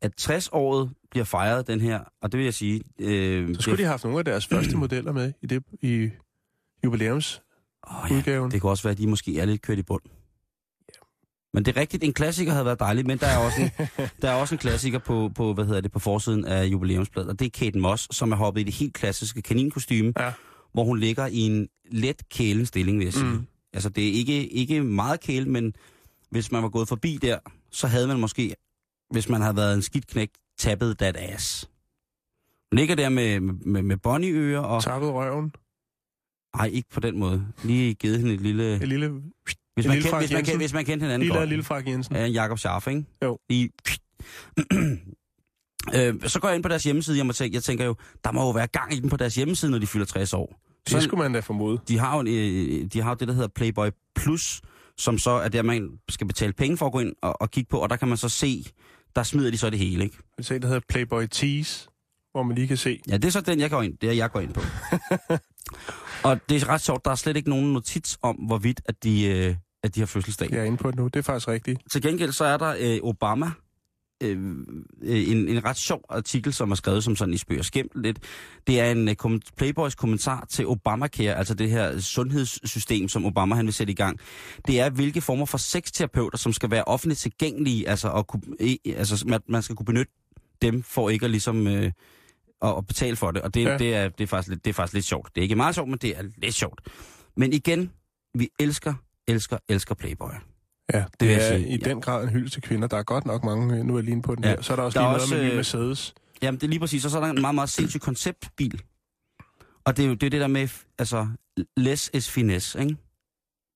at 60-året bliver fejret, den her... Og det vil jeg sige... Øh, Så skulle de have haft nogle af deres første modeller med i det i jubilæumsudgaven. Oh, ja, det kan også være, at de måske er lidt kørt i bund. Men det er rigtigt, en klassiker havde været dejlig, men der er også en, der er også en klassiker på, på, hvad hedder det, på forsiden af jubilæumsbladet, og det er Kate Moss, som er hoppet i det helt klassiske kaninkostyme, Ja. hvor hun ligger i en let kælen stilling, vil jeg sige. Mm. Altså, det er ikke, ikke meget kæle, men hvis man var gået forbi der, så havde man måske, hvis man havde været en skidt knæk, tappet that ass. Hun ligger der med, med, med bonnieører, og... Tappet røven. Nej, ikke på den måde. Lige givet hende et lille... En lille, Hvis man, lille Frank hvis, man, kendte, hvis man kendte hinanden lille, godt. lille Frank Jensen. Ja, en Jakob Scharf, ikke? Jo. Lige... øh, så går jeg ind på deres hjemmeside, jeg, må tænke, jeg tænker jo, der må jo være gang i den på deres hjemmeside, når de fylder 60 år. Det Sådan- skulle man da formode. De har jo, øh, de har jo det, der hedder Playboy Plus, som så er der, man skal betale penge for at gå ind og, og kigge på, og der kan man så se, der smider de så det hele, ikke? Vi ser, der hedder Playboy Tease, hvor man lige kan se. Ja, det er så den, jeg går ind, det er, jeg går ind på. og det er ret sjovt, der er slet ikke nogen notits om, hvorvidt at de, øh, at de har fødselsdag. Jeg er inde på det nu. Det er faktisk rigtigt. Til gengæld så er der øh, Obama, øh, øh, en, en ret sjov artikel, som er skrevet som sådan i spøg og skæmt lidt. Det er en øh, kom- Playboys kommentar til Obamacare, altså det her sundhedssystem, som Obama han vil sætte i gang. Det er, hvilke former for sexterapeuter, som skal være offentligt tilgængelige, altså, at kunne, altså man, man skal kunne benytte dem for ikke at ligesom... Øh, at, at betale for det, og det, Ja. det, er, det, er faktisk lidt, det er faktisk lidt sjovt. Det er ikke meget sjovt, men det er lidt sjovt. Men igen, vi elsker, elsker, elsker Playboy. Ja, det, jeg er sige, i ja. den grad en hyld til kvinder. Der er godt nok mange, øh, nu er jeg lige på den Ja. her. Så er der også Der lige er noget også, med øh, Mercedes. Jamen, det er lige præcis. Og så er der en meget, meget sindssyg konceptbil. Og det er jo det, er det der med, altså, less is finesse, ikke?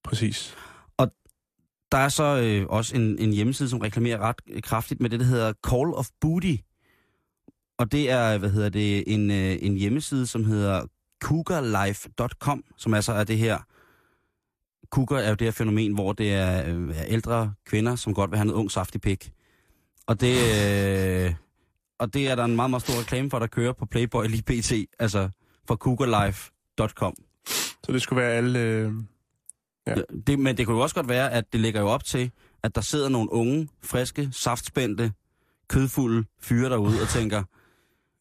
Præcis. Der er så øh, også en, en hjemmeside, som reklamerer ret øh, kraftigt med det, der hedder Call of Booty. Og det er, hvad hedder det, en, øh, en hjemmeside, som hedder cougarlife.com, som altså er det her... Cougar er jo det her fænomen, hvor det er, øh, er ældre kvinder, som godt vil have noget ung saftig pik. Og det, øh, og det er der en meget, meget stor reklame for, der kører på Playboy lige pt. Altså fra cougarlife.com. Så det skulle være alle... Øh... Ja. Det, men det kunne jo også godt være, at det ligger jo op til, at der sidder nogle unge, friske, saftspændte, kødfulde fyre derude og tænker,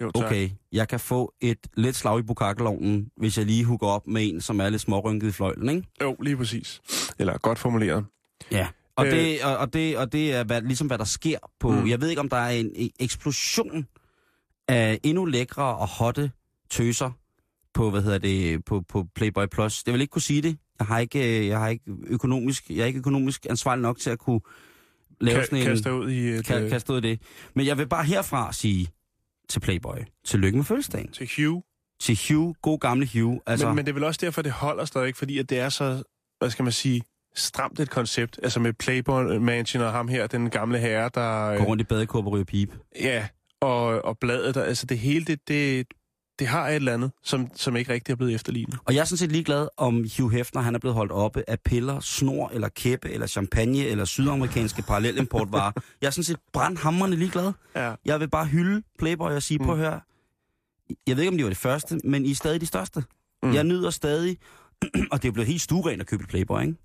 Jo, tak. okay, jeg kan få et lidt slag i bukakkelovnen, hvis jeg lige hugger op med en, som er lidt smårynket i fløjlen, ikke? Jo, lige præcis. Eller godt formuleret. Ja. Og, Øh. det, og, og, det, og det er hvad, ligesom, hvad der sker på... Mm. Jeg ved ikke, om der er en eksplosion af endnu lækre og hotte tøser på, hvad hedder det, på, på Playboy Plus. Jeg vil ikke kunne sige det. Jeg har ikke, øh, jeg har ikke økonomisk, jeg er ikke økonomisk ansvarlig nok til at kunne lave Ka- sådan en... kaste ud i et... Ka- øh, kaste ud i det. Men jeg vil bare herfra sige til Playboy, tillykke med fødselsdagen. til Hugh. Til Hugh, god gamle Hugh. Altså. Men, men det er vel også derfor, det holder stadig, fordi at det er så, hvad skal man sige, stramt et koncept. Altså med Playboy Mansion og ham her, den gamle herre, der... gå rundt i badekåb og ryge pip. Ja, og, og bladet, der, altså det hele, det, det, det har et eller andet, som, som ikke rigtig er blevet efterlignet. Og jeg er sådan set ligeglad, om Hugh Hefner han er blevet holdt oppe af piller, snor eller kæppe eller champagne eller sydamerikanske parallelimportvarer. Jeg er sådan set brandhammerende ligeglad. Ja. Jeg vil bare hylde Playboy og sige, Mm. at høre. Jeg ved ikke, om de var det første, men I er stadig de største. Mm. Jeg nyder stadig, og det er blevet helt stueren at købe et Playboy, ikke?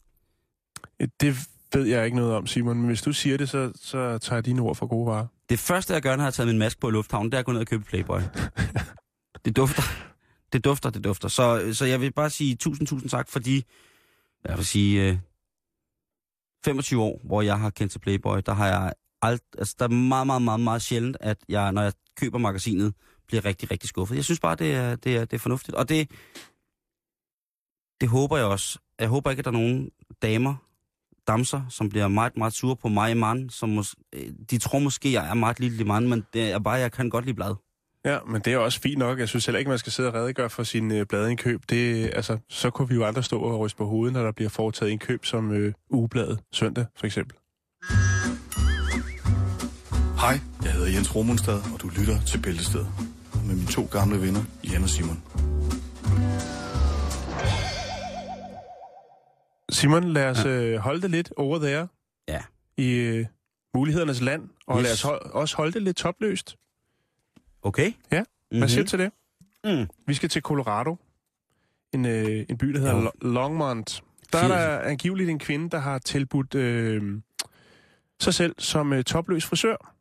Det ved jeg ikke noget om, Simon, men hvis du siger det, så, så tager jeg dine ord for gode varer. Det første, jeg gør, når jeg har taget min maske på i lufthavnen, det er at gå ned og købe Playboy. det dufter. Det dufter, det dufter. Så, så jeg vil bare sige tusind, tusind tak for de, jeg vil sige, øh, 25 år, hvor jeg har kendt til Playboy. Der har jeg alt, altså der er meget, meget, meget, meget sjældent, at jeg, når jeg køber magasinet, bliver rigtig, rigtig skuffet. Jeg synes bare, det er, det er, det er fornuftigt. Og det, det håber jeg også. Jeg håber ikke, at der er nogen damer, damser, som bliver meget, meget sure på mig i mand, som mås- øh, de tror måske, jeg er meget lille i mand, men det er bare, jeg kan godt lide blad. Ja, men det er også fint nok. Jeg synes heller ikke, man skal sidde og redegøre for sin øh, bladindkøb. Det, altså, så kunne vi jo andre stå og ryste på hovedet, når der bliver foretaget indkøb som øh, ugebladet søndag, for eksempel. Hej, jeg hedder Jens Romunstad, og du lytter til Bæltestedet. Med mine to gamle venner, Jan og Simon. Simon, lad os øh, holde det lidt over there Ja. i øh, mulighedernes land, og Yes. lad os hold, også holde det lidt topløst. Okay? Ja. Mm-hmm. Hvad siger du til det? Mm. Vi skal til Colorado. En, øh, en by, der hedder. Lo- Longmont. Der er der angiveligt en kvinde, der har tilbudt øh, sig selv som øh, topløs frisør.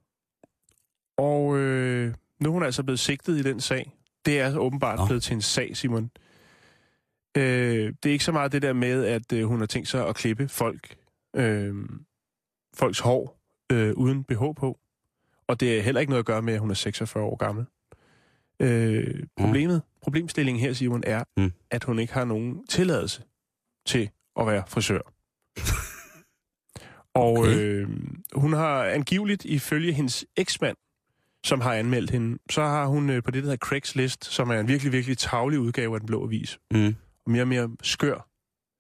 Og øh, nu er hun altså blevet sigtet i den sag. Det er åbenbart Nå. blevet til en sag, Simon. Øh, det er ikke så meget det der med, at øh, hun har tænkt sig at klippe folk, øh, folks hår øh, uden BH på. Og det er heller ikke noget at gøre med, at hun er 46 år gammel. Øh, problemet, problemstillingen her, Simon, er, Mm. at hun ikke har nogen tilladelse til at være frisør. Og Okay. øh, hun har angiveligt, ifølge hendes eksmand, som har anmeldt hende, så har hun øh, på det, der hedder Craigslist, som er en virkelig, virkelig tavlig udgave af Den Blå Avis, Mm. og mere og mere skør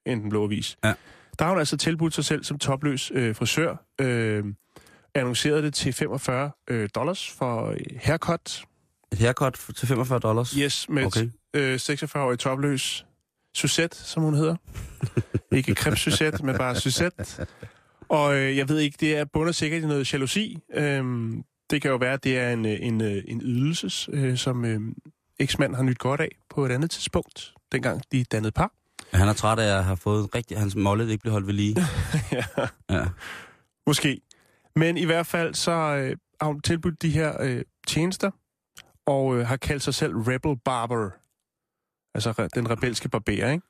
end Den Blå Avis. Ja. Der har hun altså tilbudt sig selv som topløs øh, frisør, øh, annoncerede det til 45 øh, dollars for øh, haircut. Et haircut til 45 dollars? Yes, med Okay. øh, 46-årig topløs. Suzette, som hun hedder. ikke Crêpe Suzette, men bare Suzette. Og øh, jeg ved ikke, det er bundet sikkert i noget jalousi. Øhm, det kan jo være, at det er en, øh, en, øh, en ydelses, øh, som øh, eksmand har nyt godt af på et andet tidspunkt, dengang de dannede par. Han er træt af at have fået rigtig... Hans mollet ikke bliver holdt ved lige. ja. Ja. Måske. Men i hvert fald så øh, har hun tilbudt de her øh, tjenester, og øh, har kaldt sig selv Rebel Barber. Altså re- den rebelske barber, ikke?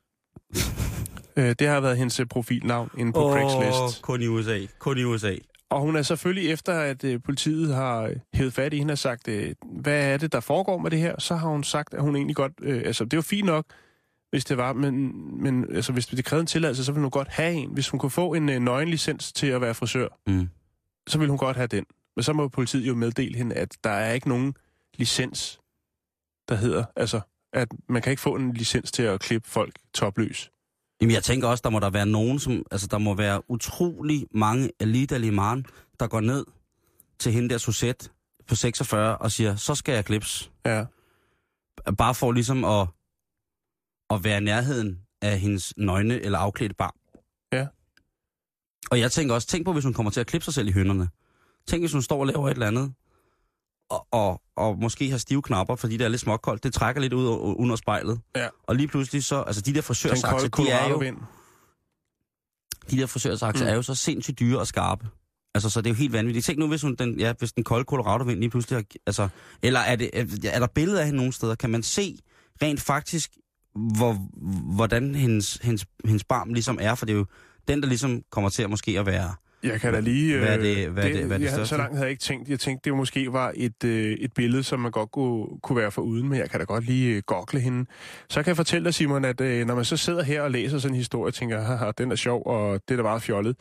øh, det har været hendes øh, profilnavn inde på oh. Craigslist. kun i USA. Kun i USA. Og hun er selvfølgelig efter, at øh, politiet har øh, hævet fat i hende og sagt, øh, hvad er det, der foregår med det her? Så har hun sagt, at hun egentlig godt... Øh, altså, det var fint nok, hvis det var, men, men altså, hvis det krævede en tilladelse, så ville hun godt have en. Hvis hun kunne få en øh, nøgenlicens til at være frisør, Mm. Så vil hun godt have den. Men så må politiet jo meddele hende, at der er ikke nogen licens, der hedder, altså, at man kan ikke få en licens til at klippe folk topløs. Jamen, jeg tænker også, der må der være nogen, som... Altså, der må være utrolig mange Alida Liman, der går ned til hende der Suzette på 46 og siger, så skal jeg klips. Ja. Bare for ligesom at, at være i nærheden af hendes nøgne eller afklædte bar. Og jeg tænker også, tænk på, hvis hun kommer til at klippe sig selv i hønderne. Tænk, hvis hun står og laver et eller andet, og, og, og måske har stive knapper, fordi det er lidt småkoldt. Det trækker lidt ud under spejlet. Ja. Og lige pludselig så, altså de der frisørsakser, de er jo, de der frisørsakser Mm. er jo så sindssygt dyre og skarpe. Altså, så det er jo helt vanvittigt. Tænk nu, hvis, hun, den, ja, hvis den kolde Colorado-vind lige pludselig har... Altså, eller er, det, er, er der billeder af hende nogle steder? Kan man se rent faktisk, hvor, hvordan hendes, hendes, hendes barm ligesom er? For det er jo den, der ligesom kommer til at måske at være... Jeg kan da lige... Hvad er øh, det- hvad er det- hvad er det jeg? Så langt havde jeg ikke tænkt. Jeg tænkte, det måske var et, øh, et billede, som man godt kunne, kunne være for uden, men jeg kan da godt lige øh, gokle hende. Så kan jeg fortælle dig, Simon, at øh, når man så sidder her og læser sådan en historie, og tænker, haha, den er sjov, og det er da meget fjollet.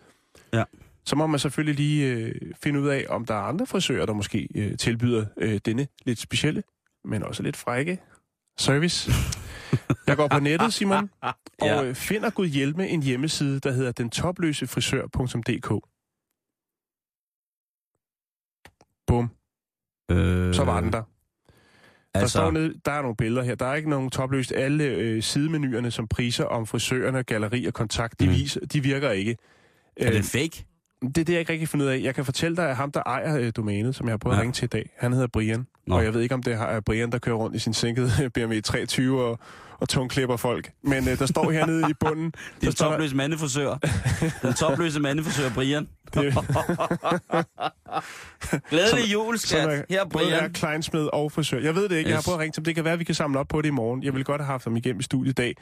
Ja. Så må man selvfølgelig lige øh, finde ud af, om der er andre frisører, der måske øh, tilbyder øh, denne lidt specielle, men også lidt frække service. Jeg går på nettet, Simon, og Ja. øh, finder Gud hjælpe en hjemmeside, der hedder dentopløsefrisør.dk. Bum, Øh, så var den der. Der, Altså, står nede, der er nogle billeder her. Der er ikke nogen topløst. Alle øh, sidemenuerne, som priser om frisørerne, galleri og kontakt, de, Mm. viser, de virker ikke. er Øh, det fake? det er det, jeg ikke rigtig fundet ud af. Jeg kan fortælle dig, at ham, der ejer øh, domænet, som jeg har prøvet. Ja. at ringe til i dag, han hedder Brian. Nå. Og jeg ved ikke, om det er Brian, der kører rundt i sin sænkede BMW 23 og, og tungklipper folk. Men øh, der står hernede i bunden... Det er står der- topløse mandefrisør. Den topløse mandefrisør, Brian. Det, Glædelig jul, som skat. er, Her, både er Brian. kleinsmed og frisør. Jeg ved det ikke. Jeg har Yes. prøvet at ringe til dem. Det kan være, at vi kan samle op på det i morgen. Jeg vil godt have haft dem igennem i studiet i dag.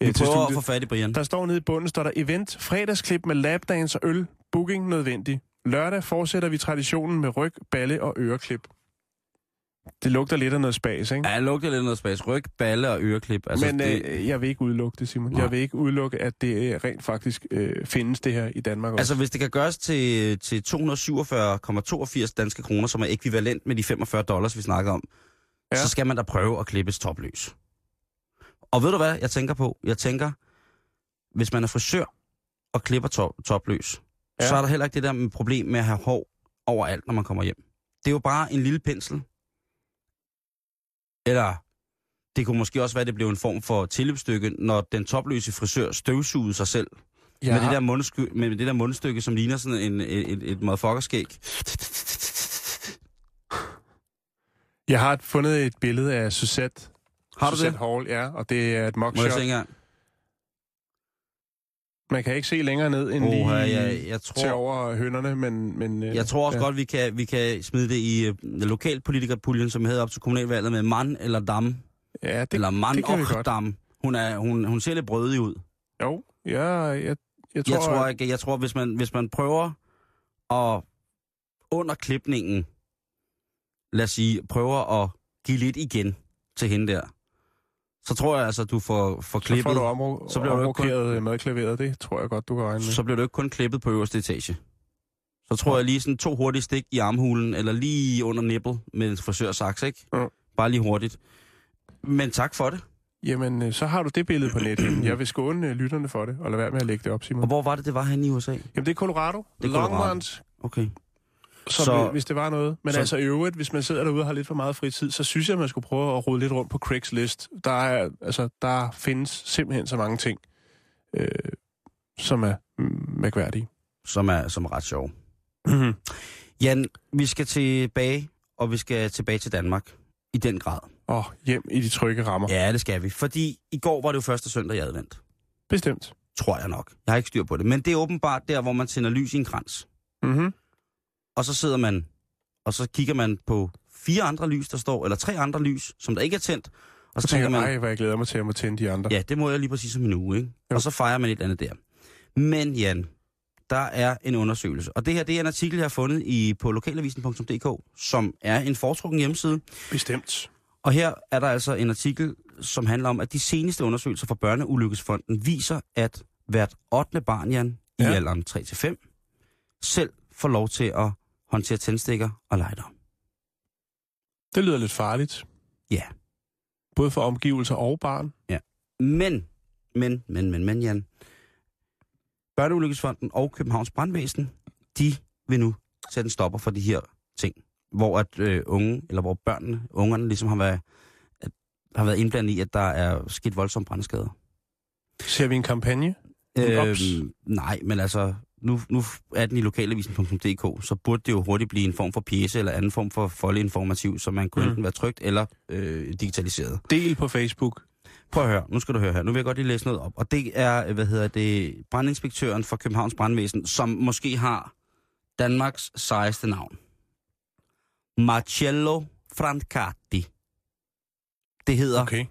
øh, Vi til prøver at få fat i Brian. Der står nede i bunden, står der event, fredagsklip med lapdance og øl, booking nødvendig. Lørdag fortsætter vi traditionen med ryg, balle og øreklip. Det lugter lidt af noget spas, ikke? Ja, jeg lugter lidt af noget spas. Ryg, balle og øreklip. Altså, Men det, øh, jeg vil ikke udelukke det, Simon. Nej. Jeg vil ikke udelukke, at det øh, rent faktisk øh, findes det her i Danmark også. altså, hvis det kan gøres til, til 247,82 danske kroner, som er ekvivalent med de 45 dollars, vi snakker om, Ja. så skal man da prøve at klippes topløs. Og ved du hvad, jeg tænker på? Jeg tænker, hvis man er frisør og klipper to- topløs, ja. så er der heller ikke det der med problem med at have hår overalt, når man kommer hjem. Det er jo bare en lille pensel. Eller det kunne måske også være, at det blev en form for tilløbsstykke, når den topløse frisør støvsugede sig selv. jeg, Med, det der mundsky, med det der mundstykke, som ligner sådan en, et, et, et motherfuckerskæg. jeg har fundet et billede af Suzette. Har du Suzette det? Hall, ja, og det er et Må jeg mugshot. se engang? Man kan ikke se længere ned end Oha, lige jeg, jeg, til tror, over hønderne, men... men øh, jeg tror også ja. godt, vi kan, vi kan smide det i uh, lokalpolitikerpuljen, som hedder op til kommunalvalget med mand eller dam. Ja, det, eller mand det kan vi og godt. dam. Hun, er, hun, hun ser lidt brødig ud. Jo, ja, jeg, jeg, jeg tror... Jeg tror, jeg, jeg tror hvis, man, hvis man prøver at under klipningen, lad os sige, prøver at give lidt igen til hende der, så tror jeg altså, du får, får så klippet, får du omro- så bliver du ikke kun- omrokeret madklaveret. Det tror jeg godt, du kan regne med. så bliver du ikke kun klippet på øverste etage. Så tror jeg lige sådan to hurtige stik i armhulen, eller lige under nippel med en frisørsaks, ikke? Ja. Bare lige hurtigt. Men tak for det. Jamen, øh, så har du det billede på nettet. Jeg vil skåne øh, lytterne for det, og lade være med at lægge det op, Simon. Og hvor var det, det var henne i USA? Jamen, det er Colorado. Det er Colorado. Longmont. Okay. Så, Så- hvis det var noget. Men så- så, altså i øvrigt, hvis man sidder derude og har lidt for meget fritid, så synes jeg, man skulle prøve at rode lidt rundt på Craigslist. Der, er, altså, der findes simpelthen så mange ting, øh, som er mærkværdige. som er, som er ret sjov. Mm-hmm. Jan, vi skal tilbage, og vi skal tilbage til Danmark. I den grad. Og hjem i de trygge rammer. Ja. Ja, det skal vi. Fordi i går var det jo første søndag i advent. Bestemt. Tror jeg nok. Jeg har ikke styr på det. Men det er åbenbart der, hvor man tænder lys i en krans. Mm-hmm. Og så sidder man, og så kigger man på fire andre lys, der står, eller tre andre lys, som der ikke er tændt. Og så tænker tænker jeg, man, ej, hvor jeg glæder mig til at må tænde de andre. ja, det må jeg lige præcis som en uge, ikke? Jo. Og så fejrer man et andet der. Men Jan, der er en undersøgelse. Og det her, det er en artikel, jeg har fundet i, på lokalavisen.dk, som er en foretrukken hjemmeside. Bestemt. Og her er der altså en artikel, som handler om, at de seneste undersøgelser fra Børneulykkesfonden viser, at hvert 8. barn, Jan, i Ja. alderen 3-5, selv får lov til at håndtere tændstikker og lighter. Det lyder lidt farligt. Ja. Både for omgivelser og barn. Men, men, men, men, men, Jan. Børneulykkesfonden og Københavns Brandvæsen, de vil nu sætte en stopper for de her ting. Hvor at øh, unge, eller hvor børnene, ungerne ligesom har været, at, har været indblandet i, at der er sket voldsomme brandskader. Ser vi en kampagne? En? Øhm, nej, men altså, nu, nu er den i lokalavisen.dk, så burde det jo hurtigt blive en form for pjæse eller anden form for foldeinformativ, så man kunne Mm. enten være trygt eller øh, digitaliseret. Del på Facebook. Prøv at høre, nu skal du høre her. Nu vil jeg godt lige læse noget op. Og det er, hvad hedder det, brandinspektøren for Københavns Brandvæsen, som måske har Danmarks sejeste navn. Marcello Francati. Det hedder. Okay.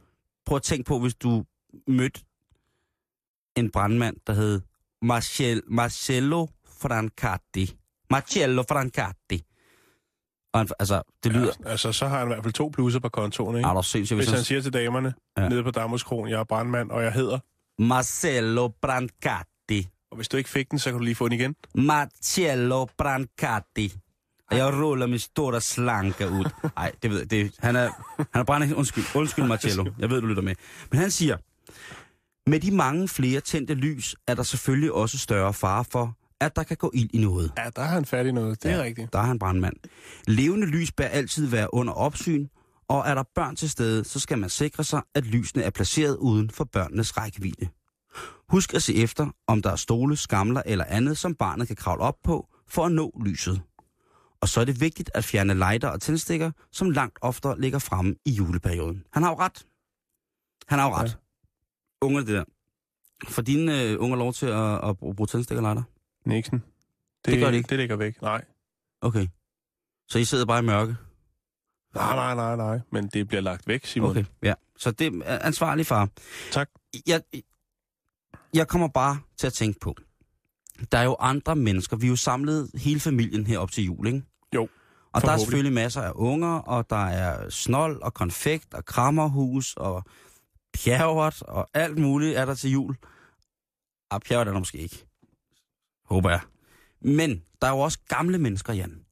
prøv at tænke på, hvis du mødte en brandmand, der hed Marcel, Marcello Francati. Marcello Francati. Og han, altså, det lyder... Ja, altså, så har han i hvert fald to plusser på kontoen, ikke? Du sindssygt, Hvis hvis han han siger til damerne, ja. Nede på Damos Kron, jeg er brandmand, og jeg hedder. Marcello Brancati. Og hvis du ikke fik den, så kan du lige få den igen. Marcello Brancati. Og jeg ruller min store slanke ud. Nej, det ved jeg. Det, han er, han er brændende. Undskyld, undskyld Marcello. Jeg ved, du lytter med. Men han siger, med de mange flere tændte lys, er der selvfølgelig også større fare for, at der kan gå ild i noget. Ja, der har han fat i noget. Det er Ja. rigtigt. Der er han brandmand. Levende lys bør altid være under opsyn, og er der børn til stede, så skal man sikre sig, at lysene er placeret uden for børnenes rækkevidde. Husk at se efter, om der er stole, skamler eller andet, som barnet kan kravle op på for at nå lyset. Og så er det vigtigt at fjerne lighter og tændstikker, som langt oftere ligger fremme i juleperioden. Han har jo ret. Han har jo ret. Ja. Unger det der. For dine øh, unger lov til at, at bruge tændstikker og lighter? Nixon. Det gør det ikke. Det ligger væk. Nej. Okay. Så I sidder bare i mørke? Nej, nej, nej, nej. Men det bliver lagt væk, Simon. Okay, ja. Så det er ansvarlig far. Tak. Jeg, jeg kommer bare til at tænke på, der er jo andre mennesker. Vi er jo samlet hele familien herop til jul, ikke? Jo, Og der er selvfølgelig masser af unger, og der er snold og konfekt og krammerhus og pjerrot og alt muligt er der til jul. Og pjerrot er der måske ikke. Håber jeg. Men der er jo også gamle mennesker, Jan.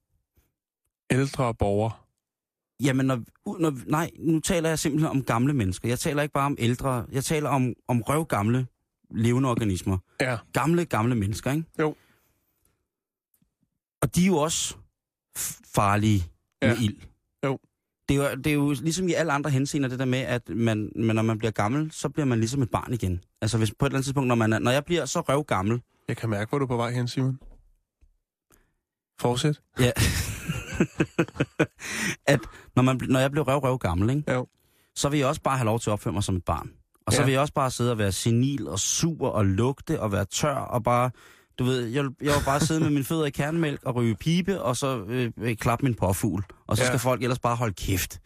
Ældre borgere. Jamen, når, når, nej, nu taler jeg simpelthen om gamle mennesker. Jeg taler ikke bare om ældre. Jeg taler om, om røvgamle levende organismer. Ja. Gamle, gamle mennesker, ikke? Jo. Og de er jo også farlige ja. med ild. Jo. Det er, jo, det er jo ligesom i alle andre henseender, det der med, at man, man, når man bliver gammel, så bliver man ligesom et barn igen. Altså hvis på et eller andet tidspunkt, når, man er, når jeg bliver så røvgammel, Jeg kan mærke, hvor du er på vej hen, Simon. Fortsæt. Ja. at når, man, når jeg bliver røv, røv gammel, ikke? Jo. så vil jeg også bare have lov til at opføre mig som et barn. Og så Ja. vil jeg også bare sidde og være senil og sur og lugte og være tør og bare... Du ved, jeg, jeg vil bare sidde med mine fødder i kernemælk og ryge pibe, og så øh, klappe min påfugl. Og så Ja. skal folk ellers bare holde kæft.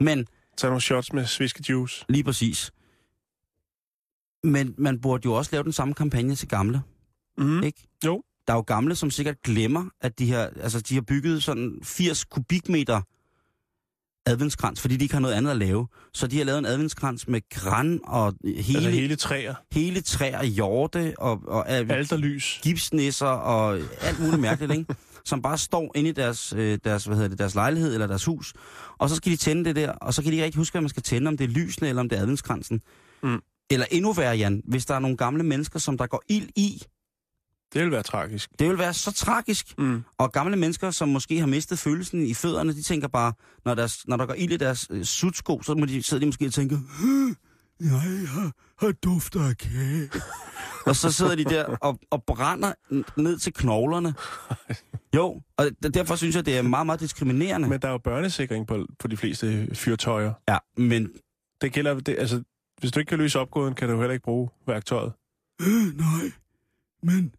Men Tag nogle shots med sviskejuice. lige præcis. Men man burde jo også lave den samme kampagne til gamle. Mm. Ikke? Jo. Der er jo gamle, som sikkert glemmer, at de, her, altså, de har bygget sådan 80 kubikmeter adventskrans, fordi de ikke har noget andet at lave. Så de har lavet en adventskrans med græn og hele, Altså hele, træer. hele træer, hjorte og, og Alterlys. gipsnisser og alt muligt mærkeligt, ikke? som bare står inde i deres, øh, deres, hvad hedder det, deres lejlighed eller deres hus. Og så skal de tænde det der, og så kan de ikke rigtig huske, hvad man skal tænde, om det er lysene eller om det er adventskransen. Mm. Eller endnu værre, Jan, hvis der er nogle gamle mennesker, som der går ild i, Det vil være tragisk. Det vil være så tragisk. Mm. Og gamle mennesker, som måske har mistet følelsen i fødderne, de tænker bare, når, deres, når der går ild i deres øh, sutsko, så må de, sidder de måske og tænker, "Øh, jeg har, har dufter af kage. og så sidder de der og, og brænder ned til knoglerne. Jo, og derfor synes jeg, det er meget, meget diskriminerende. Men der er jo børnesikring på, på de fleste fyrtøjer. ja, men Det gælder, det, altså, hvis du ikke kan løse opgåden, kan du heller ikke bruge værktøjet. Øh, nej, men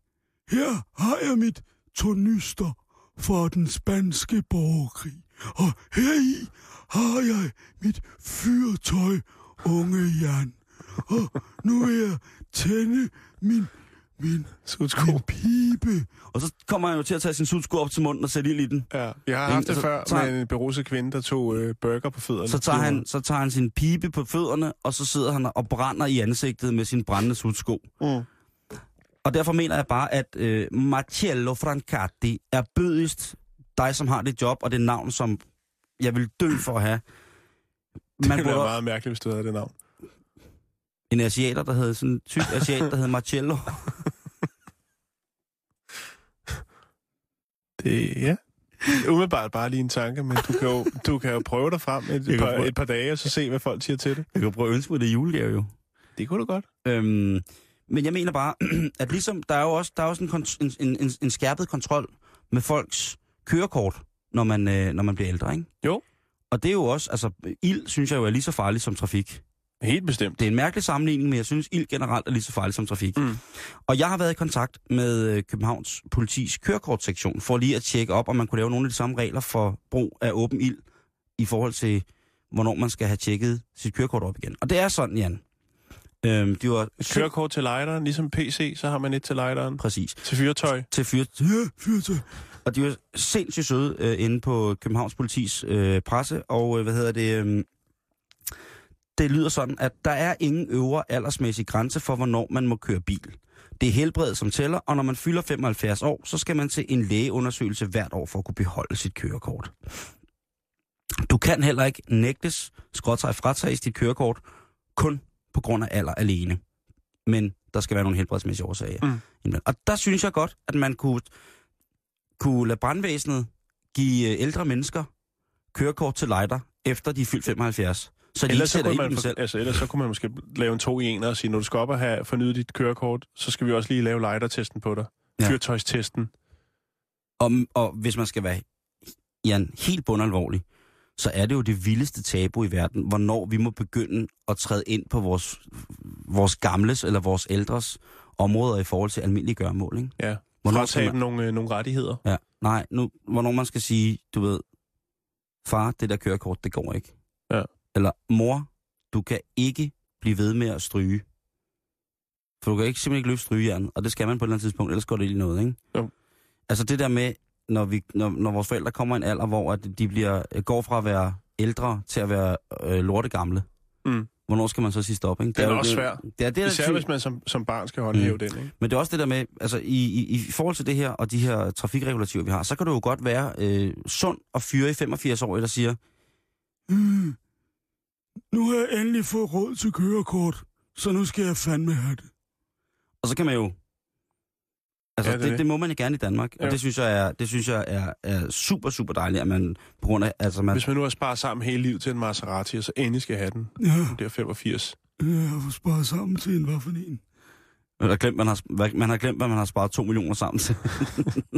her har jeg mit tornyster fra den spanske borgerkrig. Og heri har jeg mit fyrtøj, unge Jan. Og nu vil jeg tænde min, min, Sutsko. min pibe. Og så kommer han jo til at tage sin sutsko op til munden og sætte ild i den. Ja, jeg har haft det før med en beruset kvinde, der tog øh, burger på fødderne. Så tager, han, så tager han sin pibe på fødderne, og så sidder han og brænder i ansigtet med sin brændende sutsko. Mm. Og derfor mener jeg bare, at øh, Marcello Francati er bødigst dig, som har det job og det navn, som jeg vil dø for at have. Det Man ville være meget mærkeligt, hvis du havde det navn. en asiater, der hed sådan en tyk asiat, der hed Marcello. Det, ja. Umiddelbart bare lige en tanke, men du kan jo, du kan jo prøve dig frem et, par, prøve. et par dage, og så se, hvad folk siger til det. Jeg kan prøve at ønske mig det julegave jo. Det kunne du godt. Øhm, men jeg mener bare, at ligesom, der er jo også, der er også en, en, en, en skærpet kontrol med folks kørekort, når man, øh, når man bliver ældre, ikke? Jo. Og det er jo også, altså, ild synes jeg jo er lige så farligt som trafik. Helt bestemt. Det er en mærkelig sammenligning, men jeg synes, ild generelt er lige så farligt som trafik. Mm. Og jeg har været i kontakt med øh, Københavns politis kørekortsektion, for lige at tjekke op, om man kunne lave nogle af de samme regler for brug af åben ild, i forhold til, hvornår man skal have tjekket sit kørekort op igen. Og det er sådan, Jan. Øhm, de var Et kørekort til lighteren, ligesom PC, så har man et til lighteren. Præcis. Til fyrtøj. Til fyr... Ja, fyrtøj. Og de var sindssygt søde øh, inde på Københavns politis øh, presse, og øh, hvad hedder det... Øh, det lyder sådan, at der er ingen øvre aldersmæssig grænse for, hvornår man må køre bil. Det er helbredet, som tæller, og når man fylder 75 år, så skal man til en lægeundersøgelse hvert år for at kunne beholde sit kørekort. Du kan heller ikke nægtes, skrådtræk fratages dit kørekort, kun på grund af alder alene. Men der skal være nogle helbredsmæssige årsager. Mm. Og der synes jeg godt, at man kunne, kunne lade brandvæsenet give øh, ældre mennesker kørekort til lighter, efter de er fyldt 75. Så de Ellers så, kunne man, for, selv. altså, ellers så kunne man måske lave en to i en og sige, når du skal op og have fornyet dit kørekort, så skal vi også lige lave lighter-testen på dig. Ja. Fyrtøjstesten. Og, og hvis man skal være Jan, helt bundalvorlig, så er det jo det vildeste tabu i verden, hvornår vi må begynde at træde ind på vores, vores gamles eller vores ældres områder i forhold til almindelige gørmål. Ikke? Ja. Hvornår Fratage dem man, nogle, øh, nogle rettigheder. ja, nej, nu, hvornår man skal sige, du ved, far, det der kørekort, det går ikke. Ja. Eller mor, du kan ikke blive ved med at stryge. For du kan ikke, simpelthen ikke løfte strygejernet, og det skal man på et eller andet tidspunkt, ellers går det lige noget, ikke? Jo. Altså det der med, når, vi, når, når vores forældre kommer i en alder, hvor at de bliver, går fra at være ældre til at være øh, lortegamle. Mm. Hvornår skal man så sige stop, ikke? Den er jo også det, svær. Det er det, der Især tvivl- hvis man som, som barn skal håndhæve Mm. den, ikke? men det er også det der med, altså i, i, i forhold til det her, og de her trafikregulativer, vi har, så kan du jo godt være øh, sund og fyre i 85 år, der siger, mm, nu har jeg endelig fået råd til kørekort, så nu skal jeg fandme have det. Og så kan man jo, altså Ja, ja, det det, det. det, må man gerne i Danmark, Ja. og det synes jeg er, det synes jeg er, er super, super dejligt, at man på grund af, altså man, Hvis man nu har sparet sammen hele livet til en Maserati, og så endelig skal have den, ja, det er 85. jeg har sparet sammen til en, hvad for en? Man har glemt, man har, man har glemt, hvad man har sparet to millioner sammen til.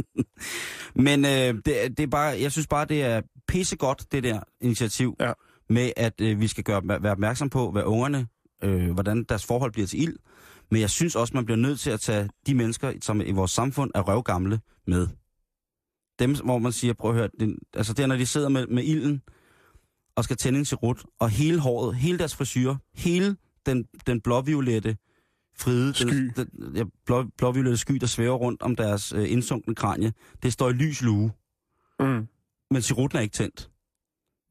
Men øh, det, det er bare, jeg synes bare, det er pissegodt, det der initiativ, Ja. med at øh, vi skal gøre, være opmærksom på, hvad ungerne, øh, hvordan deres forhold bliver til ild. Men jeg synes også, man bliver nødt til at tage de mennesker, som i vores samfund er røvgamle, med. Dem, hvor man siger, prøv at høre, det, altså det er, når de sidder med, med ilden, og skal tænde en cerut, og hele håret, hele deres frisyr, hele den, den blåviolette fride, Sky. Den, den, ja, blå, blåviolette sky, der svæver rundt om deres øh, indsunkne kranje, det står i lys lue, Mm. men cerutten er ikke tændt.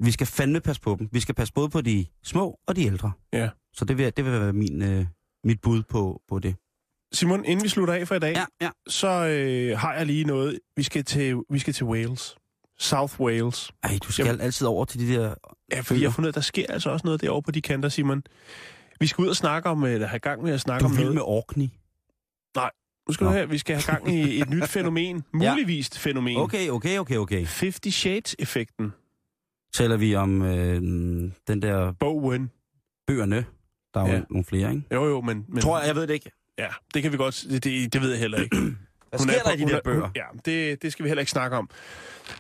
Vi skal fandme passe på dem. Vi skal passe både på de små og de ældre. Ja. Så det vil, det vil være min, øh, mit bud på, på det. Simon, inden vi slutter af for i dag, Ja, ja. så øh, har jeg lige noget. Vi skal, til, vi skal til Wales. South Wales. Ej, du skal Jamen. altid over til de der... Ja, fordi jeg har fundet at der sker altså også noget derovre på de kanter, Simon. Vi skal ud og snakke om, eller have gang med at snakke Du om noget. med Orkney. Nu skal du Nå. høre, vi skal have gang i et nyt fænomen. Muligvis fænomen. Okay, okay, okay, okay. 50 Shades-effekten. Taler vi om øh, den der Bowen. bøgerne. Der er jo Ja. nogle flere, ikke? Jo, jo, men... men Tror jeg, jeg ved det ikke. Ja, det kan vi godt... Det, det, det ved jeg heller ikke. Hvad sker der i de hun der er- bøger? Hun, ja, det, det skal vi heller ikke snakke om.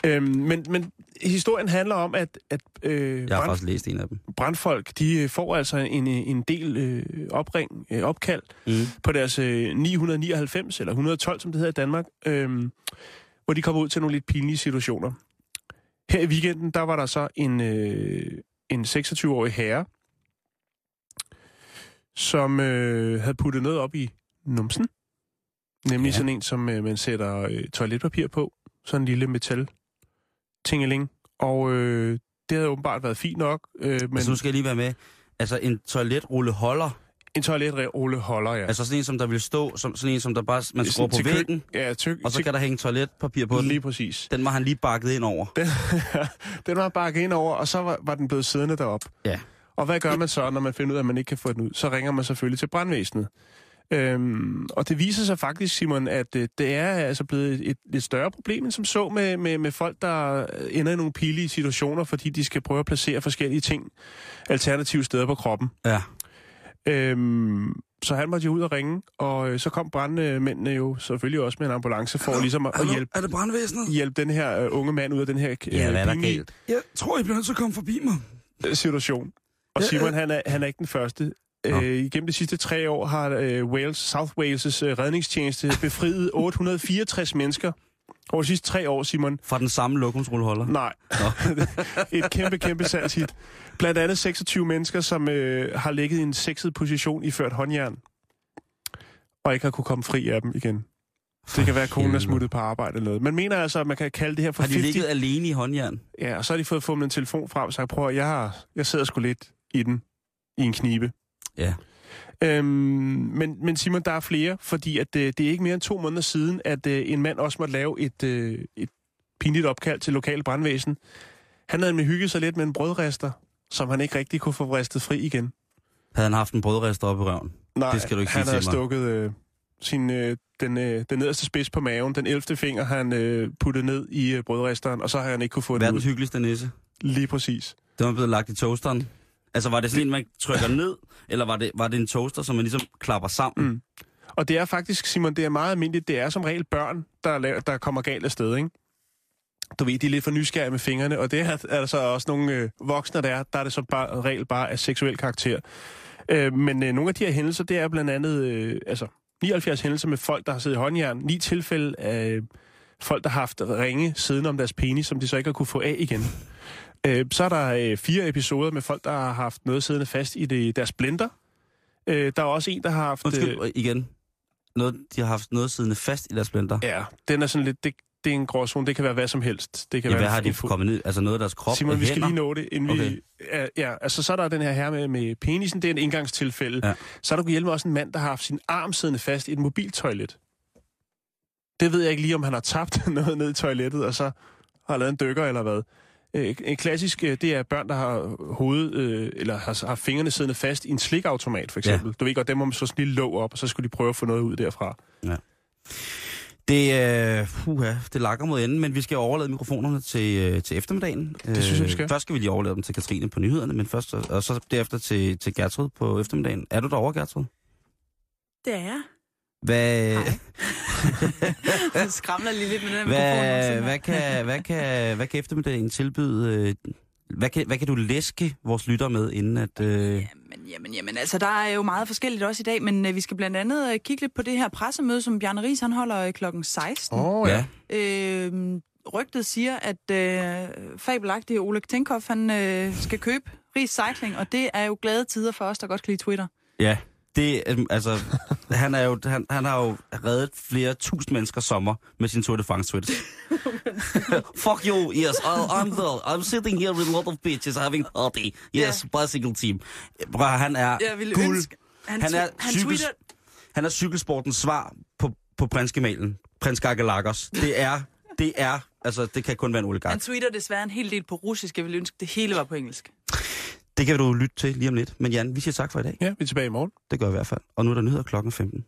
Øhm, men, men historien handler om, at, at øh, Jeg har brand, faktisk læst en af dem. brandfolk, de øh, får altså en, en del øh, opring, øh, opkald Mm. på deres øh, 999, eller 112, som det hedder i Danmark, øh, hvor de kommer ud til nogle lidt pinlige situationer. Her i weekenden, der var der så en, øh, en 26-årig herre, som øh, havde puttet noget op i numsen. Nemlig Ja. sådan en, som øh, man sætter øh, toiletpapir på. Sådan en lille metal tingeling. Og øh, det havde åbenbart været fint nok. Øh, men. Altså, nu skal jeg lige være med. Altså, en toiletrulle holder. en toiletrulle holder, ja. Altså, sådan en, som der vil stå, som, sådan en, som der bare, man skruer på kø- væggen, Ja, tyk, og så kan der hænge toiletpapir på den. Lige præcis. Den var han lige bakket ind over. Den, den var bakket ind over, og så var, var den blevet siddende derop. Ja. Og hvad gør man så, når man finder ud af, at man ikke kan få den ud? Så ringer man selvfølgelig til brandvæsenet. Øhm, og det viser sig faktisk, Simon, at øh, det er altså blevet et, et lidt større problem, end som så med, med, med folk, der ender i nogle pilige situationer, fordi de skal prøve at placere forskellige ting alternative steder på kroppen. Ja. Øhm, så han måtte jo ud og ringe, og øh, så kom brandmændene jo selvfølgelig også med en ambulance for ligesom at, at hjælpe, er det brandvæsenet? hjælpe den her øh, unge mand ud af den her øh, Ja, hvad er der galt? Jeg tror, I bliver nødt til at komme forbi mig. øh, situation. Og Simon, han er, han er ikke den første. Øh, igennem de sidste tre år har øh, Wales, South Wales' øh, redningstjeneste befriet 864 mennesker. Over de sidste tre år, Simon. Fra den samme lokumsrulleholder. Nej. Et kæmpe, kæmpe salgshit. Blandt andet 26 mennesker, som øh, har ligget i en sexet position i ført håndjern. Og ikke har kunne komme fri af dem igen. Det kan være, at konen er smuttet på arbejde eller noget. Man mener altså, at man kan kalde det her for Har de 50... ligget alene i håndjern? Ja, og så har de fået fået en telefon frem og sagt, prøv at, jeg, har, jeg sidder sgu lidt i den, i en knibe. Ja. Øhm, men, men Simon, der er flere, fordi at, øh, det er ikke mere end to måneder siden, at øh, en mand også måtte lave et, øh, et pinligt opkald til lokale brandvæsen. Han havde med hygget sig lidt med en brødrester, som han ikke rigtig kunne få ristet fri igen. Havde han haft en brødrester op i røven? Nej, Det skal du ikke han sige havde stukket øh, sin, øh, den, øh, den nederste spids på maven, den 11. finger, han øh, puttet ned i øh, brødresteren, og så har han ikke kunne få den Verdens ud. hyggeligste nisse. Lige præcis. Den var blevet lagt i toasteren. Altså, var det sådan en, man trykker ned, eller var det, var det en toaster, som man ligesom klapper sammen? Mm. Og det er faktisk, Simon, det er meget almindeligt. Det er som regel børn, der, laver, der kommer galt af sted, ikke? Du ved, de er lidt for nysgerrige med fingrene, og det er, er der så også nogle øh, voksne, der er, der er det så bare regel bare af seksuel karakter. Øh, men øh, nogle af de her hændelser, det er blandt andet øh, altså 79 hændelser med folk, der har siddet i håndjern. Ni tilfælde af folk, der har haft ringe siden om deres penis, som de så ikke har kunne få af igen. Øh, så er der øh, fire episoder med folk, der har haft noget siddende fast i det, deres blender. Øh, der er også en, der har haft... Undskyld, øh, igen. Noget, de har haft noget siddende fast i deres blender. Ja, den er sådan lidt... Det, det er en gråzone. Det kan være hvad som helst. Det kan Ja, være hvad har de kommet ned? Altså noget af deres krop Simon, vi skal lige nå det, inden Okay. vi... Ja, ja, altså så er der den her her med, med penisen, det er en indgangstilfælde. Ja. Så er der kunne hjælpe også en mand, der har haft sin arm siddende fast i et mobiltoilet. Det ved jeg ikke lige, om han har tabt noget ned i toilettet, og så har lavet en dykker eller hvad. Øh, En klassisk, øh, det er børn, der har hovedet, øh, eller har, har fingrene siddende fast i en slikautomat, for eksempel. Ja. Du ved godt, dem må man en lille låg op, og så skulle de prøve at få noget ud derfra. Det, øh, puha, det lakker mod enden, men vi skal overlade mikrofonerne til, øh, til eftermiddagen. Det synes jeg, vi skal. Først skal vi lige overlade dem til Katrine på nyhederne, men først, og så derefter til, til Gertrud på eftermiddagen. Er du derovre, Gertrud? Det er jeg. Hvad, Jeg skramler lige lidt med den hvad, hvad, kan, hvad, kan, hvad kan eftermiddagen tilbyde? øh, Hvad kan, hvad kan du læske vores lytter med, inden at... Øh, Jamen, jamen, jamen, altså der er jo meget forskelligt også i dag, men øh, vi skal blandt andet øh, kigge lidt på det her pressemøde, som Bjarne Ries han holder øh, klokken 16. Åh ja. Øh, rygtet siger, at øh, fabelagtige Oleg Tenkov, han øh, skal købe Ries Cycling, og det er jo glade tider for os, der godt kan lide Twitter. Ja, det, øhm, altså, han, er jo, han, han har jo reddet flere tusind menneskers sommer med sin Tour de France Twitter. Fuck you, yes, I, I'm there. I'm sitting here with a lot of bitches having party. Yes, bicycle team. Høre, han er Jeg guld. ønske... Han, Han er han cykel- tweeter... Han er cykelsportens svar på, på prinsgemalen. Prins Gagalakos. Det er, det er, altså, det kan kun være en oligark. Han tweeter desværre en hel del på russisk. Jeg ville ønske, det hele var på engelsk. Det kan du lytte til lige om lidt. Men Jan, vi siger tak for i dag. Ja, vi er tilbage i morgen. Det gør jeg i hvert fald. Og nu er der nyheder klokken 15.